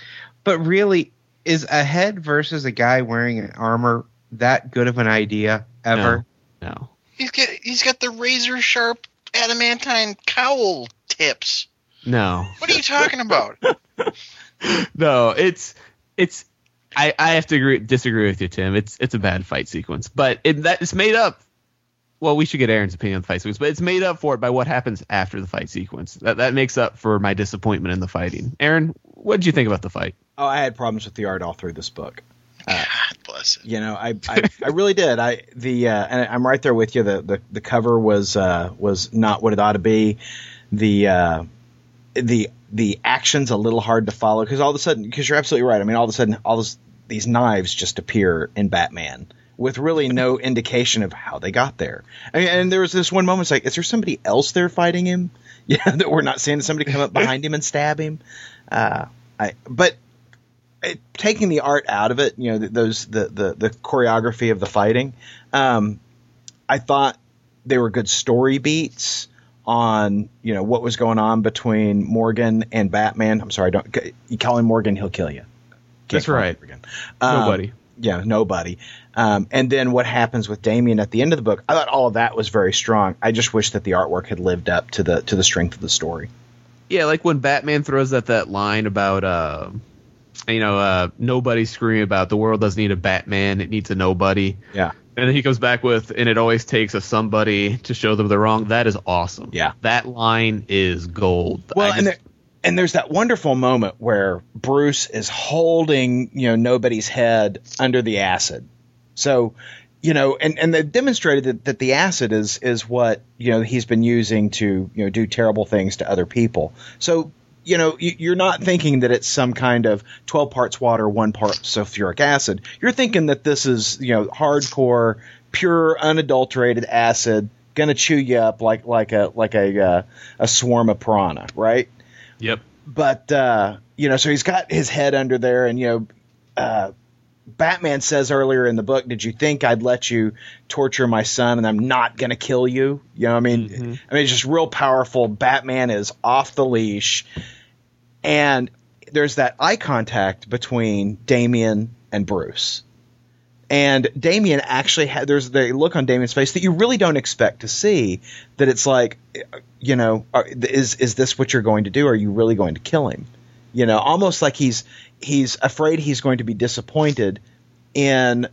But really, is a head versus a guy wearing an armor that good of an idea ever? No. He's got. He's got the razor sharp adamantine cowl tips. No. What are you talking about? no, it's it's. I, I have to agree, disagree with you, Tim. It's it's a bad fight sequence, but it, that it's made up. Well, we should get Aaron's opinion on the fight sequence, but it's made up for it by what happens after the fight sequence. That that makes up for my disappointment in the fighting. Aaron, what did you think about the fight? Oh, I had problems with the art all through this book. God bless it. You know, I I, I really did. I the uh, and I'm right there with you. The the, the cover was uh, was not what it ought to be. The uh, the the action's a little hard to follow because all of a sudden because you're absolutely right. I mean, all of a sudden all this, these knives just appear in Batman with really no indication of how they got there. I mean, and there was this one moment, it's like, is there somebody else there fighting him? Yeah, that we're not seeing somebody come up behind him and stab him. Uh, I but it, taking the art out of it, you know, those the, the the choreography of the fighting, um, I thought they were good story beats on you know what was going on between Morgan and Batman. I'm sorry, don't you call him Morgan, he'll kill you. Can't That's right. Morgan. Um, Nobody. yeah, nobody. Um, and then what happens with Damian at the end of the book? I thought all of that was very strong. I just wish that the artwork had lived up to the to the strength of the story. Yeah, like when Batman throws out that line about uh, you know, uh, nobody screaming about the world doesn't need a Batman, it needs a nobody. Yeah. And then he comes back with, and it always takes a somebody to show them they're wrong. That is awesome. Yeah. That line is gold. Well, and just- there, and there's that wonderful moment where Bruce is holding you know nobody's head under the acid. So, you know, and and they've demonstrated that, that the acid is is what you know he's been using to you know do terrible things to other people. So. You know, you- you're not thinking that it's some kind of 12 parts water, one part sulfuric acid. You're thinking that this is, you know, hardcore, pure, unadulterated acid, gonna chew you up like like a like a uh, a swarm of piranha, right? Yep. but uh, you know, so he's got his head under there, and you know, uh, Batman says earlier in the book, "Did you think I'd let you torture my son, and I'm not going to kill you?" You know, I mean, mm-hmm. I mean, it's just real powerful. Batman is off the leash, and there's that eye contact between Damian and Bruce. And Damian actually had there's the look on Damian's face that you really don't expect to see. That it's like, you know, are, is is this what you're going to do? Are you really going to kill him? You know, almost like he's he's afraid he's going to be disappointed in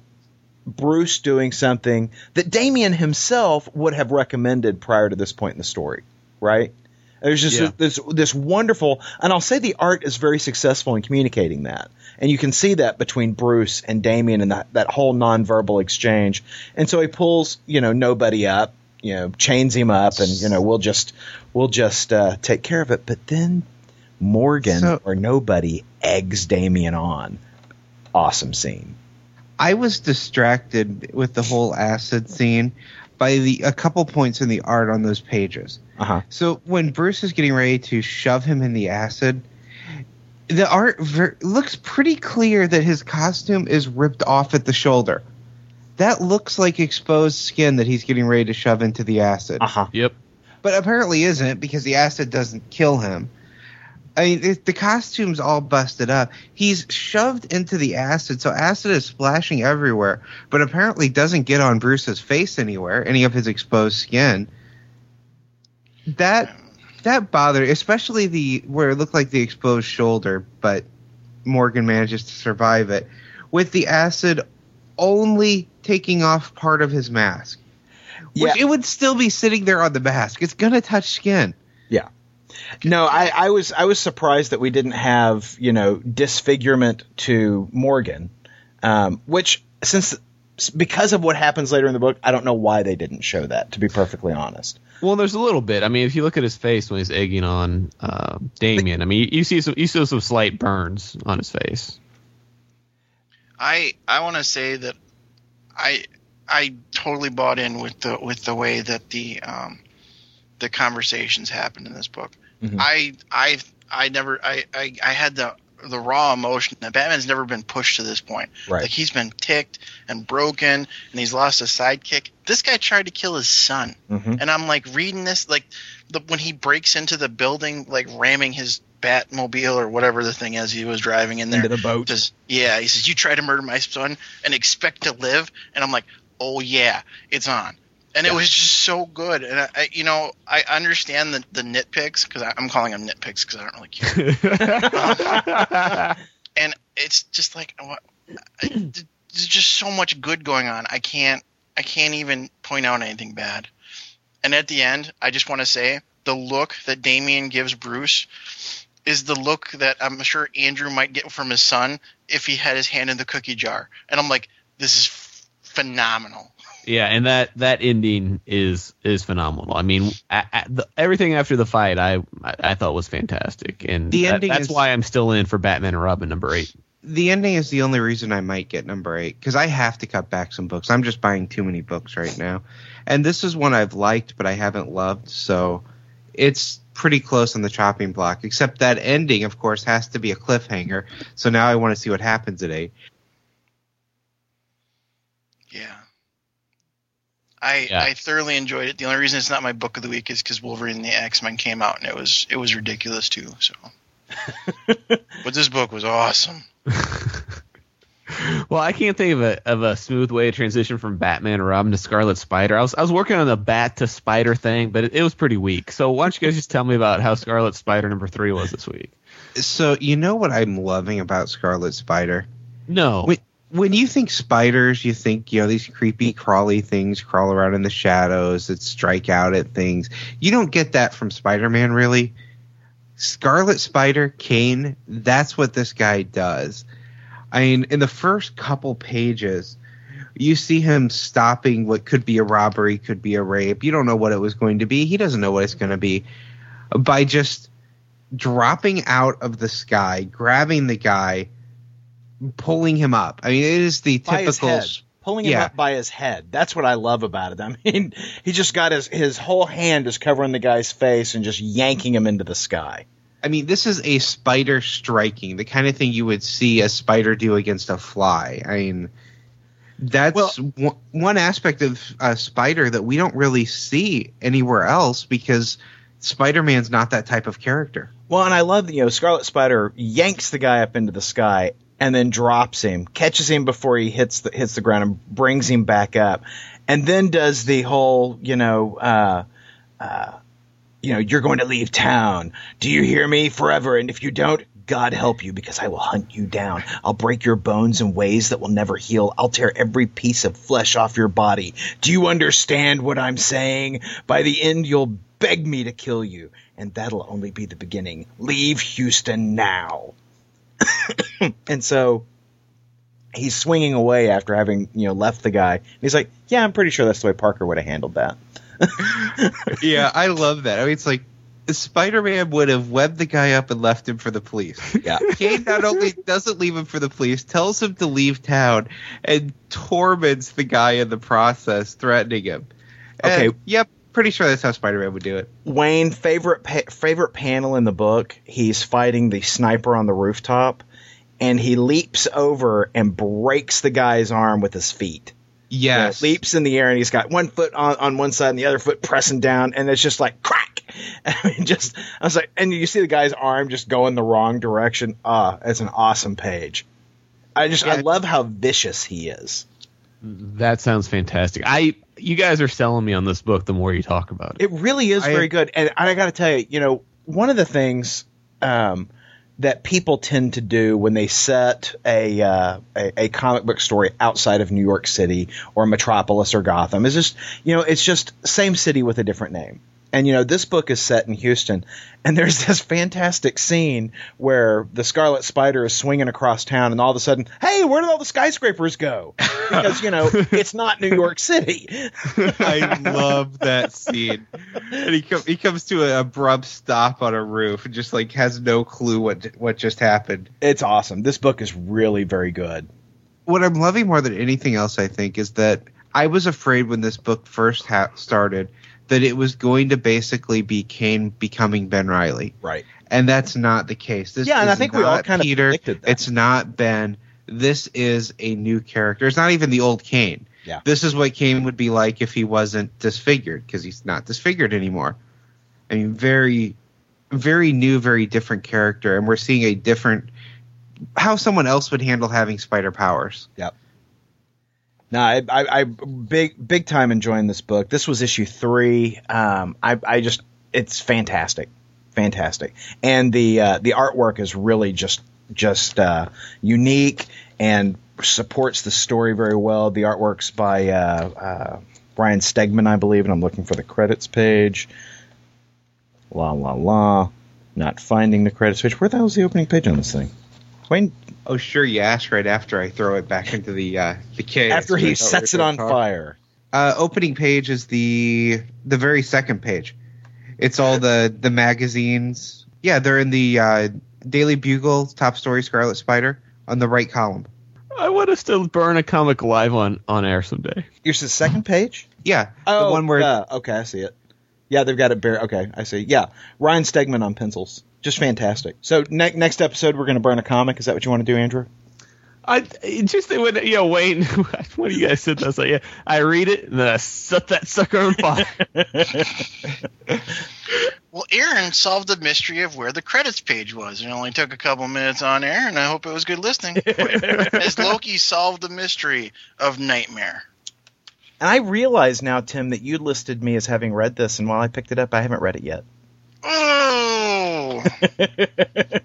Bruce doing something that Damian himself would have recommended prior to this point in the story, right? There's just Yeah. this this wonderful, and I'll say the art is very successful in communicating that, and you can see that between Bruce and Damian and that that whole nonverbal exchange. And so he pulls, you know, nobody up, you know, chains him up, and you know, we'll just we'll just uh, take care of it. But then Morgan So- or nobody eggs Damian on. Awesome scene. I was distracted with the whole acid scene by the a couple points in the art on those pages. Uh huh. So when Bruce is getting ready to shove him in the acid, the art ver- looks pretty clear that his costume is ripped off at the shoulder. That looks like exposed skin that he's getting ready to shove into the acid. Uh huh. Yep. But apparently isn't because the acid doesn't kill him. I mean, it, the costume's all busted up. He's shoved into the acid, so acid is splashing everywhere, but apparently doesn't get on Bruce's face anywhere, any of his exposed skin. That that bothered, especially the where it looked like the exposed shoulder, but Morgan manages to survive it with the acid only taking off part of his mask. Which Yeah. it would still be sitting there on the mask. It's gonna touch skin. Yeah. No, I, I was I was surprised that we didn't have you know disfigurement to Morgan, um, which since because of what happens later in the book, I don't know why they didn't show that. To be perfectly honest, Well, there's a little bit. I mean, if you look at his face when he's egging on uh, Damian, I mean, you see some you see some slight burns on his face. I I want to say that I I totally bought in with the with the way that the um, the conversations happened in this book. Mhm. I I I never I, I I had the the raw emotion that Batman's never been pushed to this point. Right. Like he's been ticked and broken and he's lost a sidekick. This guy tried to kill his son. Mhm. And I'm like reading this like the when he breaks into the building like ramming his Batmobile or whatever the thing is he was driving in there into the boat. does yeah he says you try to murder my son and expect to live and i'm like oh yeah it's on and it was just so good. And i, I you know i understand the, the nitpicks because i'm calling them nitpicks because i don't really care. Um, and it's just like there's just so much good going on. I can't i can't even point out anything bad. And at the end i just want to say the look that damian gives bruce is the look that i'm sure andrew might get from his son if he had his hand in the cookie jar. And i'm like this is phenomenal yeah, and that that ending is is phenomenal. I mean, a a- the, everything after the fight, I I, I thought was fantastic, and The that- ending that's is- why I'm still in for Batman and Robin number eight. the ending is the only reason I might get number eight because I have to cut back some books. I'm just buying too many books right now, and this is one I've liked but I haven't loved, so it's pretty close on the chopping block. Except that ending, of course, has to be a cliffhanger. So now I want to see what happens at eight. yeah I, Yeah. I thoroughly enjoyed it. The only reason it's not my book of the week is because Wolverine and the X Men came out and it was it was ridiculous too. So, but this book was awesome. Well, I can't think of a of a smooth way to transition from Batman and Robin to Scarlet Spider. I was I was working on the Bat to Spider thing, but it, it was pretty weak. So why don't you guys just tell me about how Scarlet Spider number three was this week? So you know what I'm loving about Scarlet Spider? No, Wait. When you think spiders, you think you know these creepy, crawly things crawl around in the shadows that strike out at things. You don't get that from Spider-Man, really. Scarlet Spider, Kaine, that's what this guy does. I mean, in the first couple pages, you see him stopping what could be a robbery, could be a rape. You don't know what it was going to be. He doesn't know what it's going to be. By just dropping out of the sky, grabbing the guy, pulling him up. I mean, it is the by typical. pulling him yeah. up by his head. That's what I love about it. I mean, he just got his his whole hand is covering the guy's face and just yanking him into the sky. I mean, this is a spider striking, the kind of thing you would see a spider do against a fly. I mean, that's Well- one, one aspect of a spider that we don't really see anywhere else because Spider-Man's not that type of character. Well, and I love that you know Scarlet Spider yanks the guy up into the sky and then drops him, catches him before he hits the hits the ground, and brings him back up, and then does the whole you know. Uh, uh, you know, you're going to leave town. Do you hear me forever? And if you don't, God help you because I will hunt you down. I'll break your bones in ways that will never heal. I'll tear every piece of flesh off your body. Do you understand what I'm saying? By the end, you'll beg me to kill you, and that'll only be the beginning. Leave Houston now. and so he's swinging away after having, you know, left the guy. And he's like, yeah, I'm pretty sure that's the way Parker would have handled that. yeah, I love that. I mean, it's like Spider-Man would have webbed the guy up and left him for the police. Yeah. Kaine not only doesn't leave him for the police, tells him to leave town, and torments the guy in the process, threatening him. And, Okay. yep, pretty sure that's how Spider-Man would do it. Wayne, favorite pa- favorite panel in the book. He's fighting the sniper on the rooftop, and he leaps over and breaks the guy's arm with his feet. Yes. leaps in the air, and he's got one foot on, on one side and the other foot pressing down, and it's just like crack. I mean, just I was like, and you see the guy's arm just go in the wrong direction. Ah, it's an awesome page. I just I love how vicious he is. That sounds fantastic. I you guys are selling me on this book the more you talk about it. It really is I- very good, and I got to tell you, you know, one of the things um, that people tend to do when they set a, uh, a a comic book story outside of New York City or Metropolis or Gotham is just, you know, it's just same city with a different name. And you know, this book is set in Houston, and there's this fantastic scene where the Scarlet Spider is swinging across town, and all of a sudden, hey, where did all the skyscrapers go? Because you know, it's not New York City. I love that scene. And he com- he comes to an abrupt stop on a roof and just like has no clue what what just happened. It's awesome. This book is really very good. What I'm loving more than anything else, I think, is that I was afraid when this book first ha- started that it was going to basically be Kaine becoming Ben Reilly, Right. and that's not the case. This Yeah, and I think we all kind of predicted that. It's not Ben. This is a new character. It's not even the old Kaine. Yeah. This is what Kaine would be like if he wasn't disfigured, because he's not disfigured anymore. I mean, very, very new, very different character, and we're seeing a different how someone else would handle having spider powers. Yep. No, I, I, I big big time enjoying this book. This was issue three. Um, I, I just it's fantastic, fantastic, and the uh, the artwork is really just just uh, unique and supports the story very well. The artwork's by uh, uh, Brian Stegman, I believe, and I'm looking for the credits page. La la la. Not finding the credits page. Where the hell's the opening page on this thing? Wayne, Oh, sure, you ask." right after I throw it back into the uh, the cave. after he sets it on fire. Uh, opening page is the the very second page. It's all the the magazines. Yeah, they're in the uh, Daily Bugle top story Scarlet Spider on the right column. I want us to burn a comic live on on air someday. Here's the second page. Yeah, Oh, the one where yeah, okay, I see it. Yeah, they've got it bare. Okay, I see. Yeah, Ryan Stegman on pencils, just fantastic. So ne- next episode, we're going to burn a comic. Is that what you want to do, Andrew? I just when you know Wayne when you guys said that, I was like, yeah, I read it and then I set that sucker on fire. Well, Aaron solved the mystery of where the credits page was. It only took a couple minutes on air, and I hope it was good listening. As Loki solved the mystery of Nightmare. And I realize now, Tim, that you listed me as having read this, and while I picked it up, I haven't read it yet. Oh.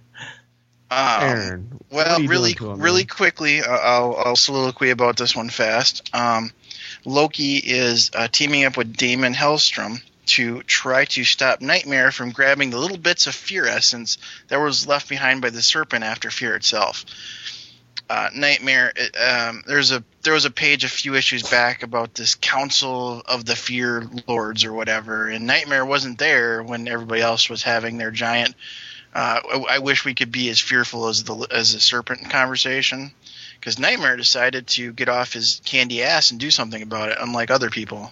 Um, Aaron, what Well, really, doing to him, really quickly, uh, I'll, I'll soliloquy about this one fast. Um, Loki is uh, teaming up with Daimon Hellstrom to try to stop Nightmare from grabbing the little bits of fear essence that was left behind by the serpent after fear itself. Uh, Nightmare, it, um, there's a there was a page a few issues back about this Council of the Fear Lords or whatever, and Nightmare wasn't there when everybody else was having their giant uh, I, I wish we could be as fearful as the as the serpent conversation, because Nightmare decided to get off his candy ass and do something about it, unlike other people.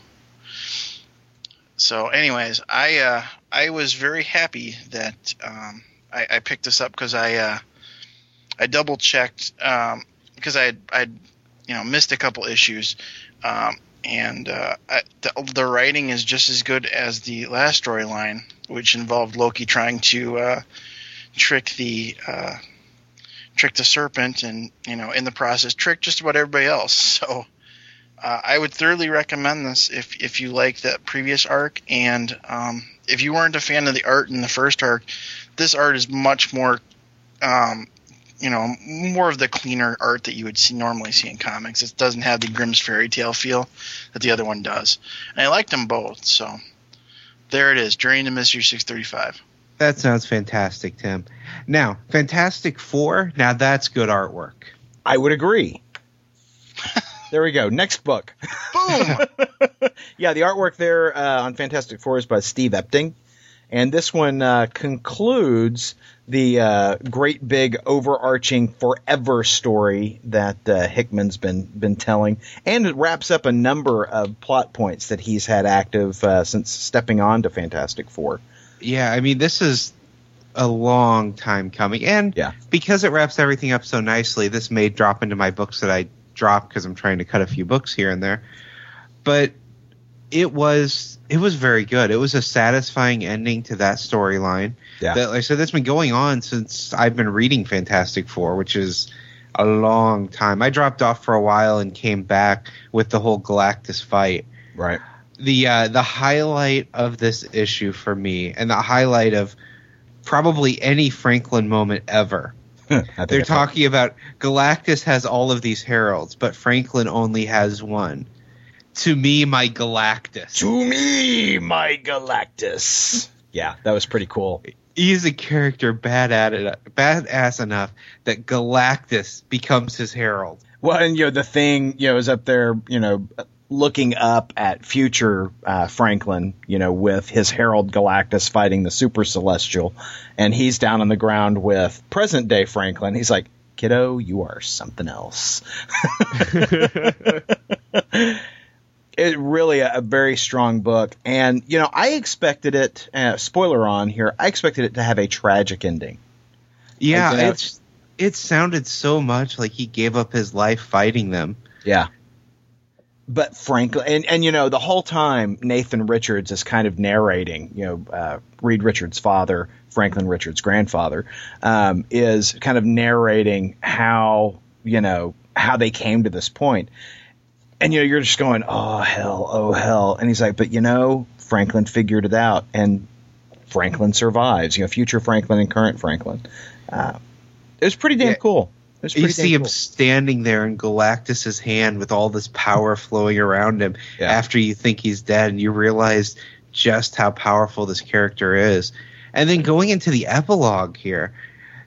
So, anyways, I uh, I was very happy that um, I, I picked this up because I uh, I double checked um, because I I you know missed a couple issues. Um, and uh, I, the, the writing is just as good as the last storyline, which involved Loki trying to uh, trick the uh, trick the serpent, and you know, in the process, trick just about everybody else. So, uh, I would thoroughly recommend this if if you like that previous arc, and um, if you weren't a fan of the art in the first arc, this art is much more. Um, you know, more of the cleaner art that you would see normally see in comics. It doesn't have the Grimm's fairy tale feel that the other one does. And I liked them both, so there it is, Journey into Mystery 635. that sounds fantastic, Tim. Now, Fantastic Four. Now that's good artwork. I would agree. there we go. Next book. Boom! Yeah, the artwork there uh, on Fantastic Four is by Steve Epting, and this one uh, concludes the uh, great big overarching forever story that uh, Hickman's been been telling, and it wraps up a number of plot points that he's had active uh, since stepping on to Fantastic Four. Yeah, I mean this is a long time coming, and Yeah. because it wraps everything up so nicely, this may drop into my books that I drop because I'm trying to cut a few books here and there. But it was it was very good. It was a satisfying ending to that storyline. Yeah. That, like I said, that's been going on since I've been reading Fantastic Four, which is a long time. I dropped off for a while and came back with the whole Galactus fight. Right. The uh, the highlight of this issue for me, and the highlight of probably any Franklin moment ever. They're talking about Galactus has all of these heralds, but Franklin only has one. To me, my Galactus. To me, my Galactus. Yeah, that was pretty cool. He's a character bad at it, badass enough that Galactus becomes his herald. Well, and you know the thing, you know, is up there, you know, looking up at future uh, Franklin, you know, with his Herald Galactus fighting the Super Celestial, and he's down on the ground with present day Franklin. He's like, "Kiddo, you are something else." it really a, a very strong book, and you know, I expected it. Uh, spoiler on here, I expected it to have a tragic ending. Yeah, Like, you know- it's it sounded so much like he gave up his life fighting them. Yeah. But Franklin, and, and you know, the whole time Nathan Richards is kind of narrating, you know, uh, Reed Richards' father, Franklin Richards' grandfather, um, is kind of narrating how, you know, how they came to this point. And, you know, you're just going, oh, hell, oh, hell. And he's like, but, you know, Franklin figured it out, and Franklin survives, you know, future Franklin and current Franklin. Uh, it was pretty damn Yeah. cool. You see damn him standing there in Galactus's hand with all this power flowing around him Yeah. after you think he's dead and you realize just how powerful this character is. And then going into the epilogue here,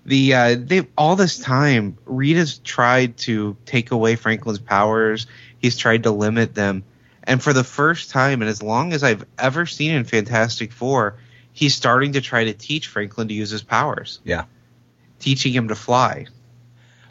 the uh, they all this time Reed's tried to take away Franklin's powers. He's tried to limit them, and for the first time, and as long as I've ever seen in Fantastic Four, he's starting to try to teach Franklin to use his powers. Yeah. teaching him to fly.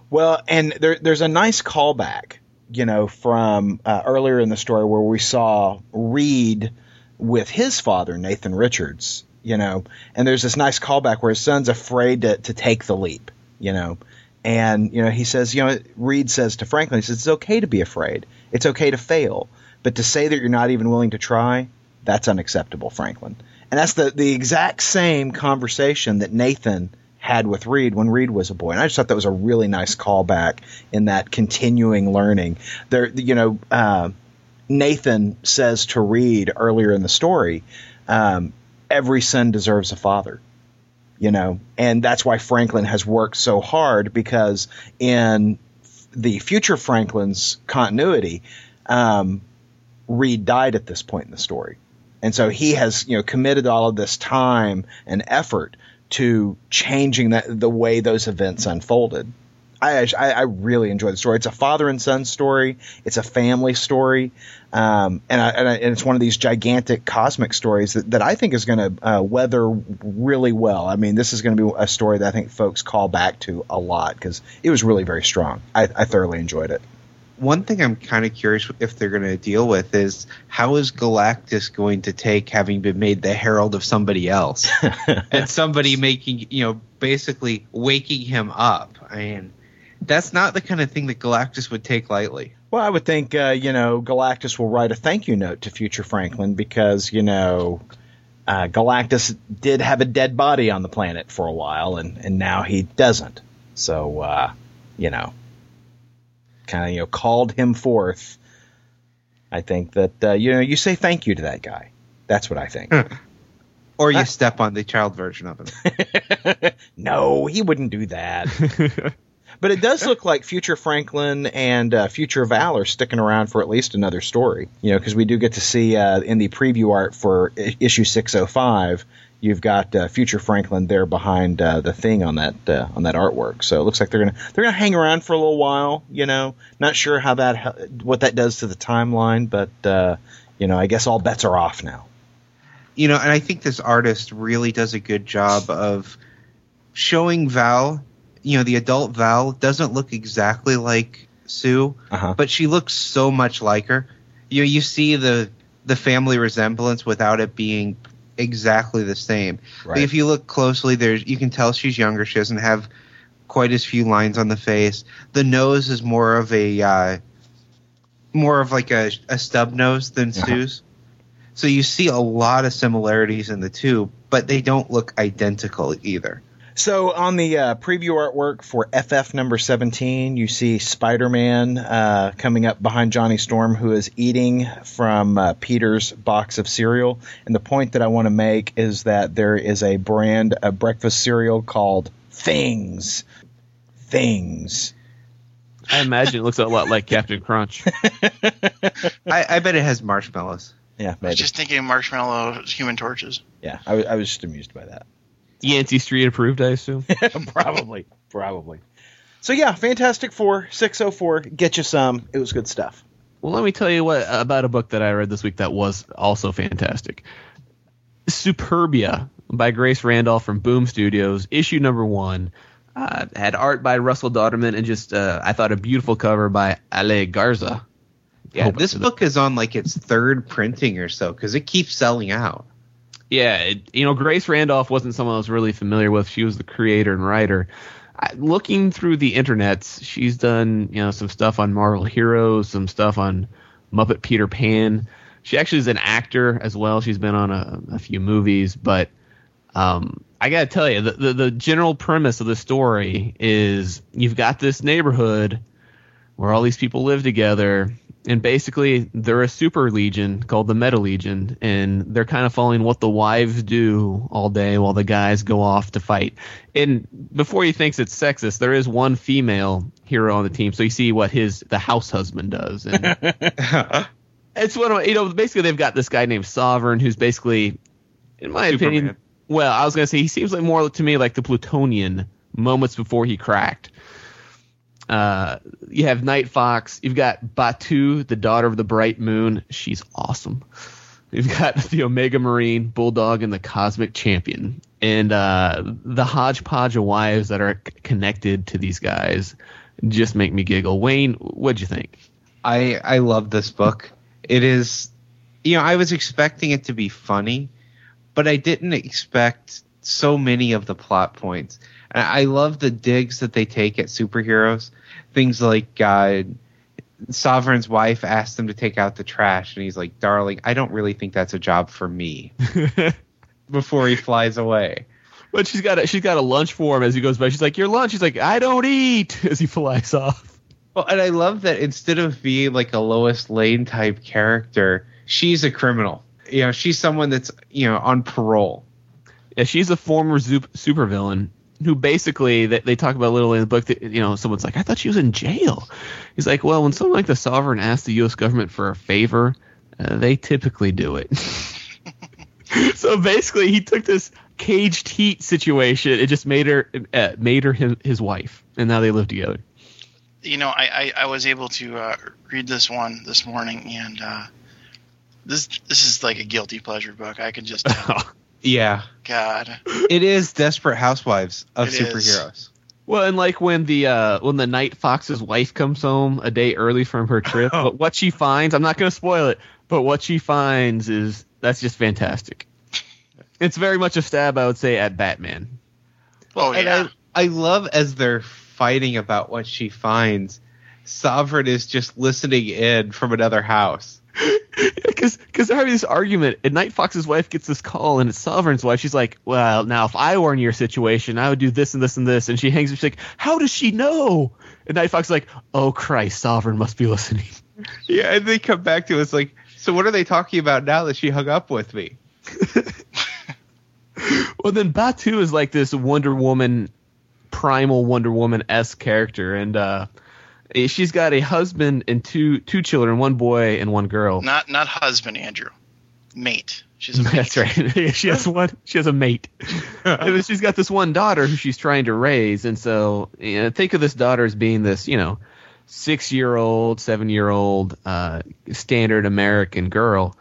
Well, and there, there's a nice callback, you know, from uh, earlier in the story where we saw Reed with his father, Nathan Richards, you know, and there's this nice callback where his son's afraid to, to take the leap, you know. And, you know, he says, you know, Reed says to Franklin, he says, it's okay to be afraid. It's okay to fail. But to say that you're not even willing to try, that's unacceptable, Franklin. And that's the, the exact same conversation that Nathan had with Reed when Reed was a boy. And I just thought that was a really nice callback in that continuing learning. There, you know, uh, Nathan says to Reed earlier in the story, um, every son deserves a father. You know, and that's why Franklin has worked so hard because in the future Franklin's continuity, um, Reed died at this point in the story. And so he has, you know, committed all of this time and effort to changing that, the way those events unfolded. I, I, I really enjoy the story. It's a father and son story. It's a family story, um, and, I, and, I, and it's one of these gigantic cosmic stories that, that I think is going to uh, weather really well. I mean, this is going to be a story that I think folks call back to a lot because it was really very strong. I, I thoroughly enjoyed it. One thing I'm kind of curious if they're going to deal with is how is Galactus going to take having been made the herald of somebody else and somebody making, you know, basically waking him up. I mean, that's not the kind of thing that Galactus would take lightly. Well, I would think uh, you know Galactus will write a thank you note to future Franklin because you know uh, Galactus did have a dead body on the planet for a while, and and now he doesn't. So uh, you know, kind of you know called him forth. I think that uh, you know you say thank you to that guy. That's what I think. Or you Ah. step on the child version of him. no, he wouldn't do that. But it does look like future Franklin and uh, future Val are sticking around for at least another story. You know, because we do get to see uh, in the preview art for I- issue 605, you've got uh, future Franklin there behind uh, the thing on that uh, on that artwork. So it looks like they're gonna they're gonna hang around for a little while. You know, not sure how that what that does to the timeline, but uh, you know, I guess all bets are off now. you know, and I think this artist really does a good job of showing Val. You know, the adult Val doesn't look exactly like Sue, Uh-huh. but she looks so much like her. You know, you see the the family resemblance without it being exactly the same. Right. if you look closely, there's you can tell she's younger. She doesn't have quite as few lines on the face. The nose is more of a uh, more of like a, a stub nose than Uh-huh. Sue's. So you see a lot of similarities in the two, but they don't look identical either. So on the uh, preview artwork for FF number 17, you see Spider-Man uh, coming up behind Johnny Storm, who is eating from uh, Peter's box of cereal. And the point that I want to make is that there is a brand of breakfast cereal called Things. Things. I imagine it looks a lot like Captain Crunch. I, I bet it has marshmallows. Yeah, I was just thinking marshmallow human torches. yeah, I, was- I was just amused by that. Yancey Street approved, I assume. probably, probably. So yeah, Fantastic Four, 604. Get you some. It was good stuff. Well, let me tell you what about a book that I read this week that was also fantastic. Superbia by Grace Randolph from Boom Studios, issue number one. Uh, had art by Russell Dauterman and just uh, I thought a beautiful cover by Ale Garza. Yeah, this book is on like its third printing or so because it keeps selling out. Yeah, it, you know, Grace Randolph wasn't someone I was really familiar with. She was the creator and writer. I, looking through the internets, she's done you know some stuff on Marvel Heroes, some stuff on Muppet Peter Pan. She actually is an actor as well. She's been on a, a few movies, but um, I gotta tell you, the, the the general premise of the story is you've got this neighborhood where all these people live together, and basically they're a super legion called the Meta Legion, and they're kind of following what the wives do all day while the guys go off to fight. And before he thinks it's sexist, there is one female hero on the team, so you see what his the house husband does, and it's one of you know basically they've got this guy named Sovereign who's basically, in my Superman. opinion, well I was gonna say he seems like more to me like the Plutonian moments before he cracked. Uh, you have Night Fox. You've got Batu, the daughter of the bright moon. She's awesome. You've got the Omega Marine, Bulldog, and the Cosmic Champion, and uh, the hodgepodge of wives that are c- connected to these guys just make me giggle. Wayne, what'd you think? I I love this book. It is, you know, I was expecting it to be funny, but I didn't expect so many of the plot points. And I love the digs that they take at superheroes. Things like uh, Sovereign's wife asked him to take out the trash, and he's like, "Darling, I don't really think that's a job for me." Before he flies away. But she's got a, she's got a lunch for him as he goes by. She's like, "Your lunch." He's like, "I don't eat." As he flies off. Well, and I love that instead of being like a Lois Lane type character, she's a criminal. You know, she's someone that's you know on parole. Yeah, she's a former super supervillain who basically they, they talk about a little in the book that you know someone's like, "I thought she was in jail." He's like, "Well, when someone like the sovereign asks the U.S. government for a favor, uh, they typically do it." so basically, he took this caged heat situation. It just made her uh, made her his, his wife, and now they live together. You know, I, I, I was able to uh, read this one this morning, and uh, this this is like a guilty pleasure book. I can just tell. Yeah, God, it is Desperate Housewives of It is. superheroes. Well, and like when the uh, when the night fox's wife comes home a day early from her trip, but what she finds, I'm not going to spoil it, but what she finds is that's just fantastic. It's very much a stab, I would say, at Batman. oh And yeah, I, I love as they're fighting about what she finds. Sovereign is just listening in from another house. Because because they're having this argument, and Night Fox's wife gets this call, and it's Sovereign's wife. She's like, "Well, now if I were in your situation, I would do this and this and this." And she hangs. up. She's like, "How does she know?" And Night Fox is like, "Oh Christ, Sovereign must be listening." Yeah, and they come back to us like, so what are they talking about now that she hung up with me? Well, then Batu is like this Wonder Woman, primal Wonder Woman s character, and uh, she's got a husband and two two children, one boy and one girl. not not husband Andrew, mate. She's a mate. That's right. she has one. She has a mate. and she's got this one daughter who she's trying to raise, and so you know, think of this daughter as being this, you know, six year old, seven year old, uh, standard American girl.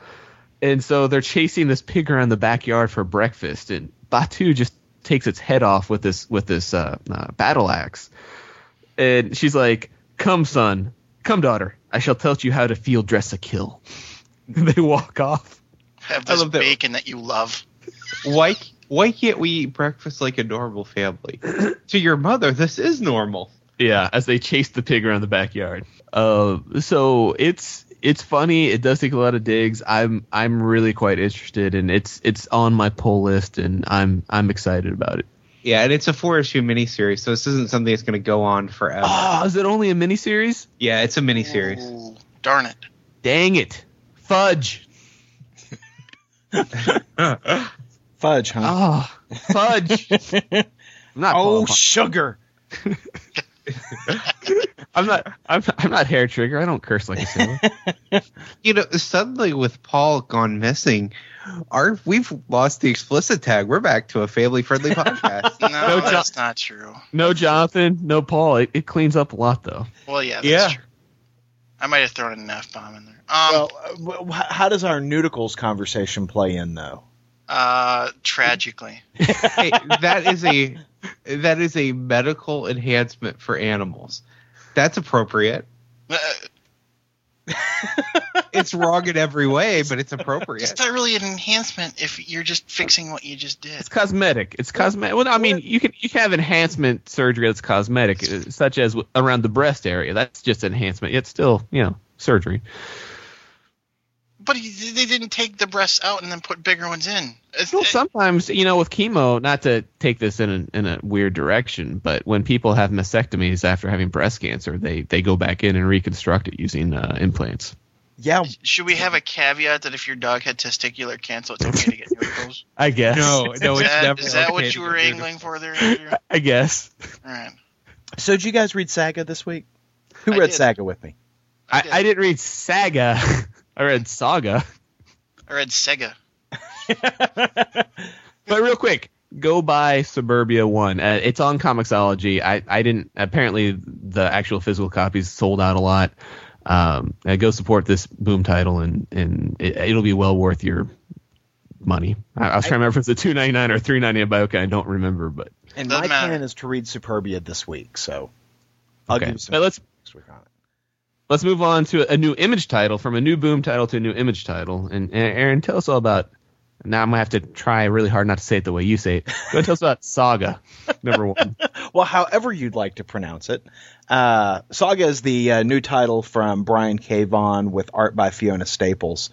And so they're chasing this pig around the backyard for breakfast, and Batu just takes its head off with this with this uh, uh, battle axe. And she's like, "Come, son, come, daughter. I shall teach you how to field dress a kill." They walk off. Have I this love that- bacon that you love. Why why can't we eat breakfast like a normal family? to your mother, this is normal. Yeah, as they chase the pig around the backyard. Uh, so it's it's funny. It does take a lot of digs. I'm I'm really quite interested, and it's it's on my pull list, and I'm I'm excited about it. Yeah, and it's a four issue miniseries, so this isn't something that's going to go on forever. Oh, is it only a miniseries? Yeah, it's a miniseries. Ooh, darn it. Dang it, fudge! Fudge, huh? Oh, fudge! I'm not. oh, sugar. I'm not. I'm, I'm not hair trigger. I don't curse like a sailor. you know, suddenly with Paul gone missing, our we've lost the explicit tag. We're back to a family friendly podcast. No, No, John- that's not true. No Jonathan, no Paul. It, it cleans up a lot though. Well, yeah, that's Yeah. true. I might have thrown an F bomb in there. Um, Well, uh, w- w- how does our Neuticles conversation play in, though? uh, tragically. hey, that is a that is a medical enhancement for animals. That's appropriate. Uh, It's wrong in every way, but it's appropriate. It's appropriate. not really an enhancement if you're just fixing what you just did. It's cosmetic. It's cosmetic. Well, I mean, you can you can have enhancement surgery that's cosmetic, uh, such as around the breast area. That's just enhancement. It's still you know surgery. But he- they didn't take the breasts out and then put bigger ones in. Well, sometimes you know with chemo, not to take this in a, in a weird direction, but when people have mastectomies after having breast cancer, they they go back in and reconstruct it using uh, implants. Yeah, should we have a caveat that if your dog had testicular cancer, it's okay to get Neuticles? I guess. No, no, is it's that, never. is that okay what you were get rid of angling for there, Andrew? I guess. All right. So did you guys read Saga this week? Who I read did. Saga with me? I, did. I didn't read Saga. I read Saga. I read Sega. But real quick, go buy Superbia One. Uh, it's on Comixology. I, I didn't. Apparently, the actual physical copies sold out a lot. Um, go support this boom title, and and it, it'll be well worth your money. I, I was trying to remember if it's a two ninety nine or three ninety nine by okay. I don't remember, but And my matter. plan is to read Superbia this week, so I'll okay. give some let's next week on it. let's move on to a new image title from a new boom title to a new image title. And, and Aaron, tell us all about. Now I'm gonna have to try really hard not to say it the way you say it. Go ahead and tell us about Saga number one. Well, however you'd like to pronounce it. Uh, Saga is the uh, new title from Brian K. Vaughan with art by Fiona Staples.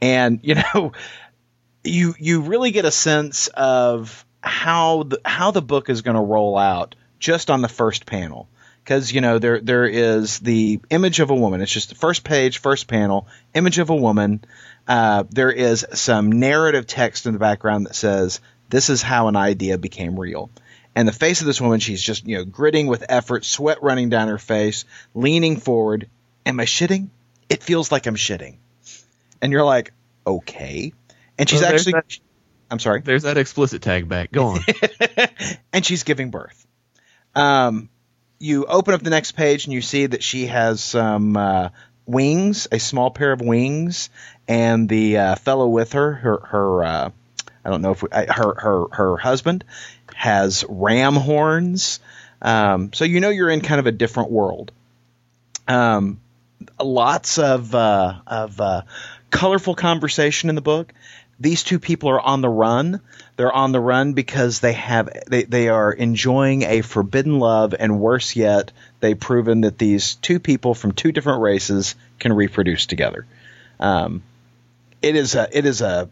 And, you know, you you really get a sense of how the, how the book is going to roll out just on the first panel. Because, you know, there there is the image of a woman. It's just the first page, first panel, image of a woman. Uh, there is some narrative text in the background that says, This is how an idea became real and the face of this woman she's just you know gritting with effort sweat running down her face leaning forward. Am i shitting? It feels like i'm shitting. And you're like okay. And she's Well, actually that- i'm sorry? There's that explicit tag back. Go on. and she's giving birth. Um, you open up the next page and you see that she has some uh, wings a small pair of wings and the uh, fellow with her her her uh, I don't know if we, her her her husband has ram horns. Um, so you know you're in kind of a different world. Um, lots of uh, of uh, colorful conversation in the book. These two people are on the run. They're on the run because they have they, they are enjoying a forbidden love, and worse yet, they've proven that these two people from two different races can reproduce together. Um, it is a it is a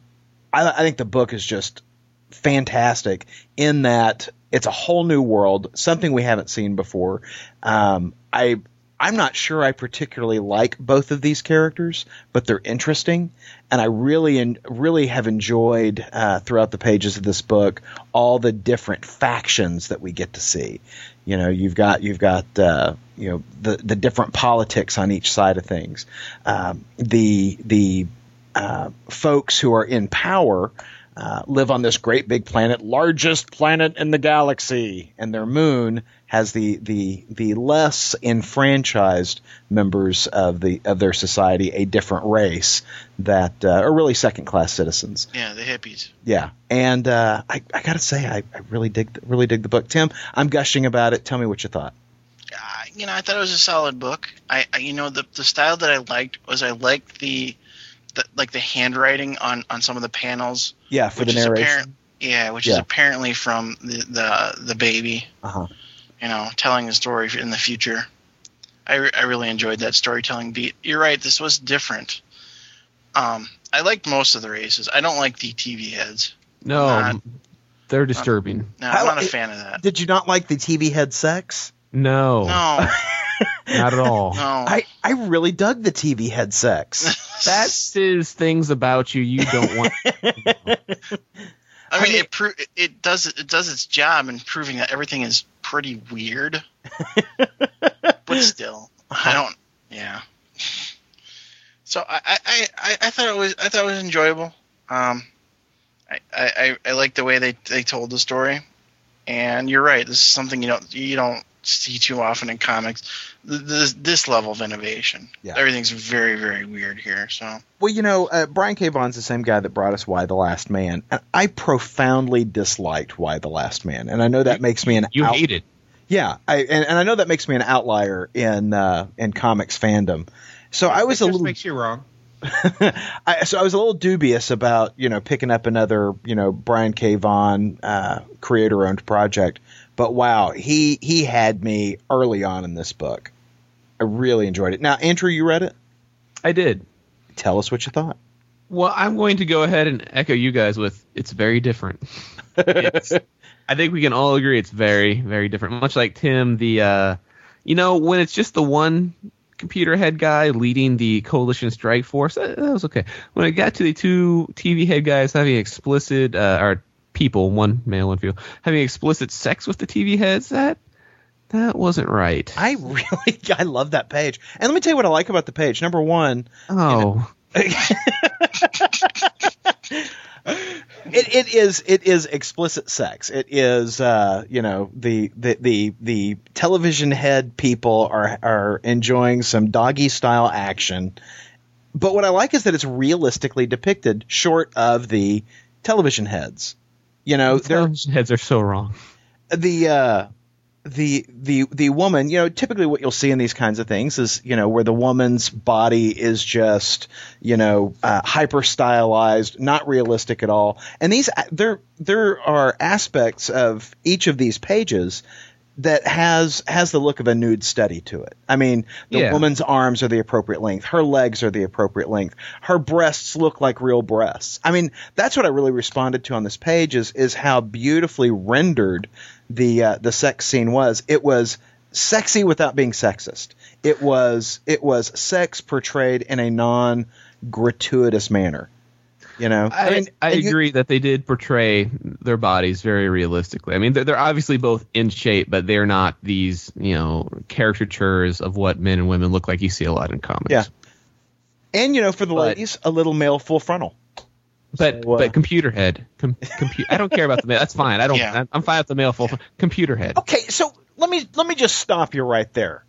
I, I think the book is just fantastic in that it's a whole new world, something we haven't seen before. Um, I I'm not sure I particularly like both of these characters, but they're interesting, and I really en- really have enjoyed uh, throughout the pages of this book all the different factions that we get to see. You know, you've got you've got uh, you know the the different politics on each side of things. Um, the the uh, folks who are in power uh, live on this great big planet, largest planet in the galaxy, and their moon has the the the less enfranchised members of the of their society, a different race that uh, are really second class citizens. Yeah, the hippies. Yeah, and uh, I, I got to say, I, I really dig the, really dig the book. Tim, I'm gushing about it. Tell me what you thought. Uh, you know, I thought it was a solid book. I, I you know, the the style that I liked was I liked the, the like the handwriting on on some of the panels. Yeah, for which the is narration. apparent- yeah, which is apparently from the the, the baby. Uh huh. You know, telling the story in the future. I, re- I really enjoyed that storytelling beat. You're right. This was different. Um, I liked most of the races. I don't like the TV heads. No, Not- they're disturbing. No, I I'm not a fan of that. Did you not like the TV head sex? No, No, not at all. no. I, I really dug the TV head sex. That says things about you you don't want. I mean, mean- it pro- it does it does its job in proving that everything is pretty weird. but still, I don't. Yeah. So I, I, I, I thought it was I thought it was enjoyable. Um, I, I, I- I like the way they, they told the story, and you're right. This is something you don't you don't see too often in comics. Th- This this level of innovation. Yeah. Everything's very very weird here. So Well, you know, uh, Brian K. Vaughan's the same guy that brought us Y the Last Man. And I profoundly disliked Y the Last Man, and I know that makes me an You out- hate it. Yeah, I, and, and I know that makes me an outlier in uh, in comics fandom. So I was It a little makes you wrong. I, so I was a little dubious about you know picking up another you know Brian K. Vaughan uh, creator owned project, but wow, he he had me early on in this book. I really enjoyed it. Now, Andrew, you read it. I did. Tell us what you thought. Well, I'm going to go ahead and echo you guys with it's very different. It's, I think we can all agree it's very, very different. Much like Tim, the uh, you know, when it's just the one computer head guy leading the coalition strike force, that, that was okay. When it got to the two TV head guys having explicit uh, or people, one male, one female, having explicit sex with the TV heads, that that wasn't right. I really I love that page. And let me tell you what I like about the page. Number one, oh, it, it is it is explicit sex. It is uh, you know the, the the the television head people are are enjoying some doggy style action. But what I like is that it's realistically depicted, short of the television heads. You know, they're television heads are so wrong. the uh, the the the woman, you know, typically what you'll see in these kinds of things is, you know, where the woman's body is just, you know, uh, hyper stylized, not realistic at all. And these there there are aspects of each of these pages that has has the look of a nude study to it. I mean, the Yeah. woman's arms are the appropriate length, her legs are the appropriate length, her breasts look like real breasts. I mean, that's what I really responded to on this page is is how beautifully rendered the uh, the sex scene was. It was sexy without being sexist. It was it was sex portrayed in a non gratuitous manner. You know, I, mean, I and you- agree that they did portray their bodies very realistically. I mean, they're, they're obviously both in shape, but they're not these, you know, caricatures of what men and women look like you see a lot in comics. Yeah. and you know, for the But- ladies, a little male full frontal. But So, uh, but computer head, com, compu- I don't care about the male. That's fine. I don't. Yeah. I'm fine with the male full computer head. Okay, so let me let me just stop you right there.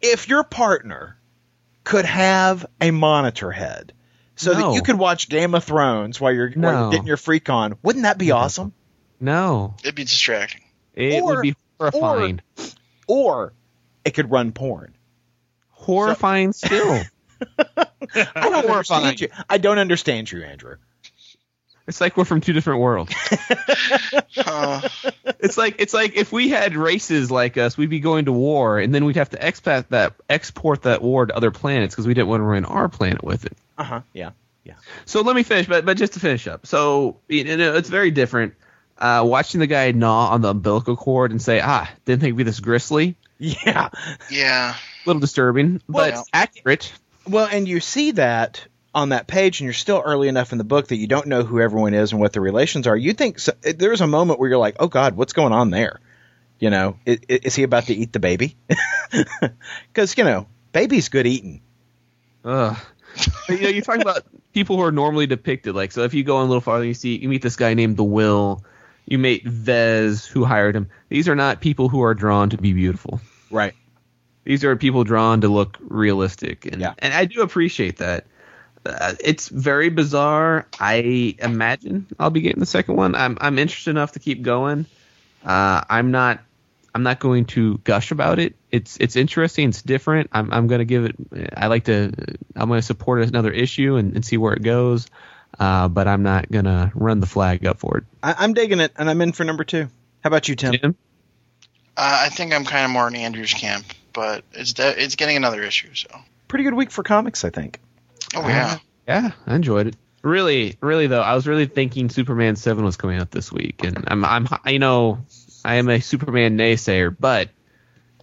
If your partner could have a monitor head so that you could watch Game of Thrones while you're, while you're getting your freak on, wouldn't that be awesome? No, it'd be distracting. it Or- would be horrifying. Or it could run porn. horrifying still. I don't Horrifying. understand you. I don't understand you, Andrew. It's like we're from two different worlds. Uh, It's like it's like if we had races like us, we'd be going to war, and then we'd have to expat that export that war to other planets because we didn't want to ruin our planet with it. Uh huh. Yeah. Yeah. So let me finish, but but just to finish up. So you know, it's very different. Uh, watching the guy gnaw on the umbilical cord and say, "Ah, didn't think it'd be this gristly." Yeah. yeah, A little disturbing, but Well- accurate. Well, and you see that on that page, and you're still early enough in the book that you don't know who everyone is and what the relations are. You think so, there's a moment where you're like, "Oh God, what's going on there?" You know, is, is he about to eat the baby? Because you know, baby's good eating. Ugh. You know, you're talking about people who are normally depicted. Like, so if you go in a little farther, you see you meet this guy named the Will. You meet Vez, who hired him. These are not people who are drawn to be beautiful. Right. These are people drawn to look realistic, and Yeah. and I do appreciate that. Uh, it's very bizarre. I imagine I'll be getting the second one. I'm I'm interested enough to keep going. Uh, I'm not I'm not going to gush about it. It's it's interesting. It's different. I'm I'm going to give it. I like to. I'm going to support another issue and, and see where it goes. Uh, but I'm not going to run the flag up for it. I, I'm digging it, and I'm in for number two. How about you, Tim? Tim? uh, I think I'm kind of more in Andrew's camp. but it's de- it's getting another issue. So Pretty good week for comics, I think. Oh yeah, Yeah, I enjoyed it. Really, really though, I was really thinking Superman Seven was coming out this week, and I'm, I'm, you know, I am a Superman naysayer, but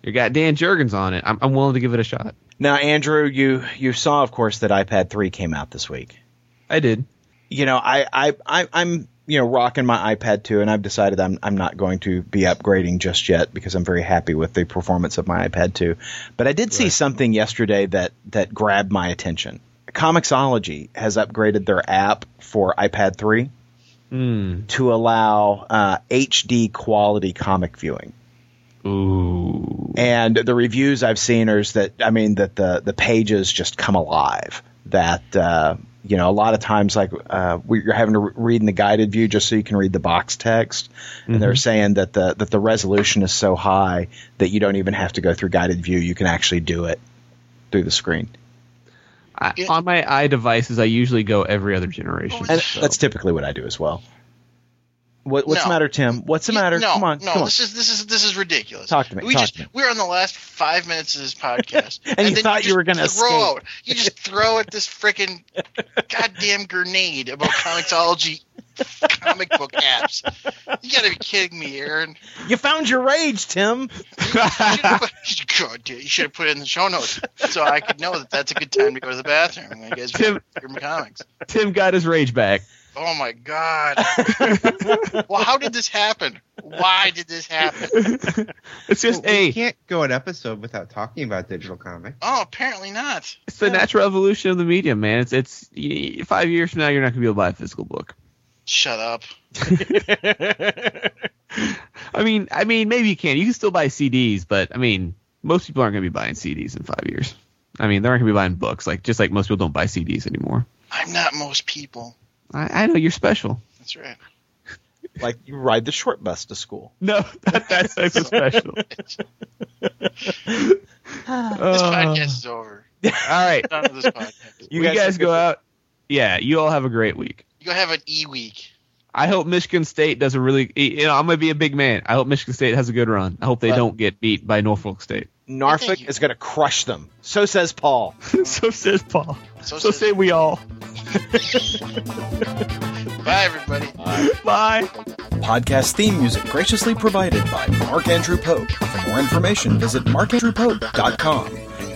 you got Dan Jurgens on it. I'm, I'm willing to give it a shot. Now, Andrew, you you saw, of course, that iPad 3 came out this week. I did. You know, I, I, I I'm you know rocking my iPad 2, and I've decided I'm I'm not going to be upgrading just yet because I'm very happy with the performance of my iPad 2. But I did see Right. something yesterday that that grabbed my attention. Comixology has upgraded their app for iPad 3 Hmm. to allow uh, HD quality comic viewing. Ooh. And the reviews I've seen are is that I mean that the the pages just come alive. That uh, you know a lot of times like uh, we- you're having to re- read in the guided view just so you can read the box text, and they're saying that the that the resolution is so high that you don't even have to go through guided view. You can actually do it through the screen. I, Yeah. on my iDevices, I usually go every other generation. And so- that's typically what I do as well. What, what's the matter, Tim? What's the matter? No, come on, no, come on. this is this is this is ridiculous. Talk to me, We talk just to me. we're on the last five minutes of this podcast, And you then thought you just were gonna throw escape. out. You just throw at this freaking goddamn grenade about Comixology comic book apps. You gotta be kidding me, Aaron. You found your rage, Tim. You should have put, God, dude, you should have put it in the show notes so I could know that that's a good time to go to the bathroom. when You guys Tim- your comics. Tim got his rage back. Oh my god. well, how did this happen? Why did this happen? it's just Well, we can't go an episode without talking about digital comics. Oh, apparently not. It's the natural evolution of the medium, man. It's it's five years from now, you're not gonna be able to buy a physical book. Shut up. I mean, I mean, maybe you can. You can still buy CDs, but I mean, most people aren't gonna be buying CDs in five years. I mean, they're not gonna be buying books, like just like most people don't buy CDs anymore. I'm not most people. I, I know you're special. That's right. Like you ride the short bus to school. No, that, that's that's a special. This Uh, podcast is over. all right, Done with this podcast. you, guys, have go out. Yeah, you all have a great week. You go have an e week. I hope Michigan State does a really. You know, I'm gonna be a big man. I hope Michigan State has a good run. I hope they But- don't get beat by Norfolk State. Norfolk is going to crush them. So says Paul. so says Paul. So, So says- say we all. bye, everybody. Bye. Podcast theme music graciously provided by Mark Andrew Pope. For more information, visit markandrewpope.com.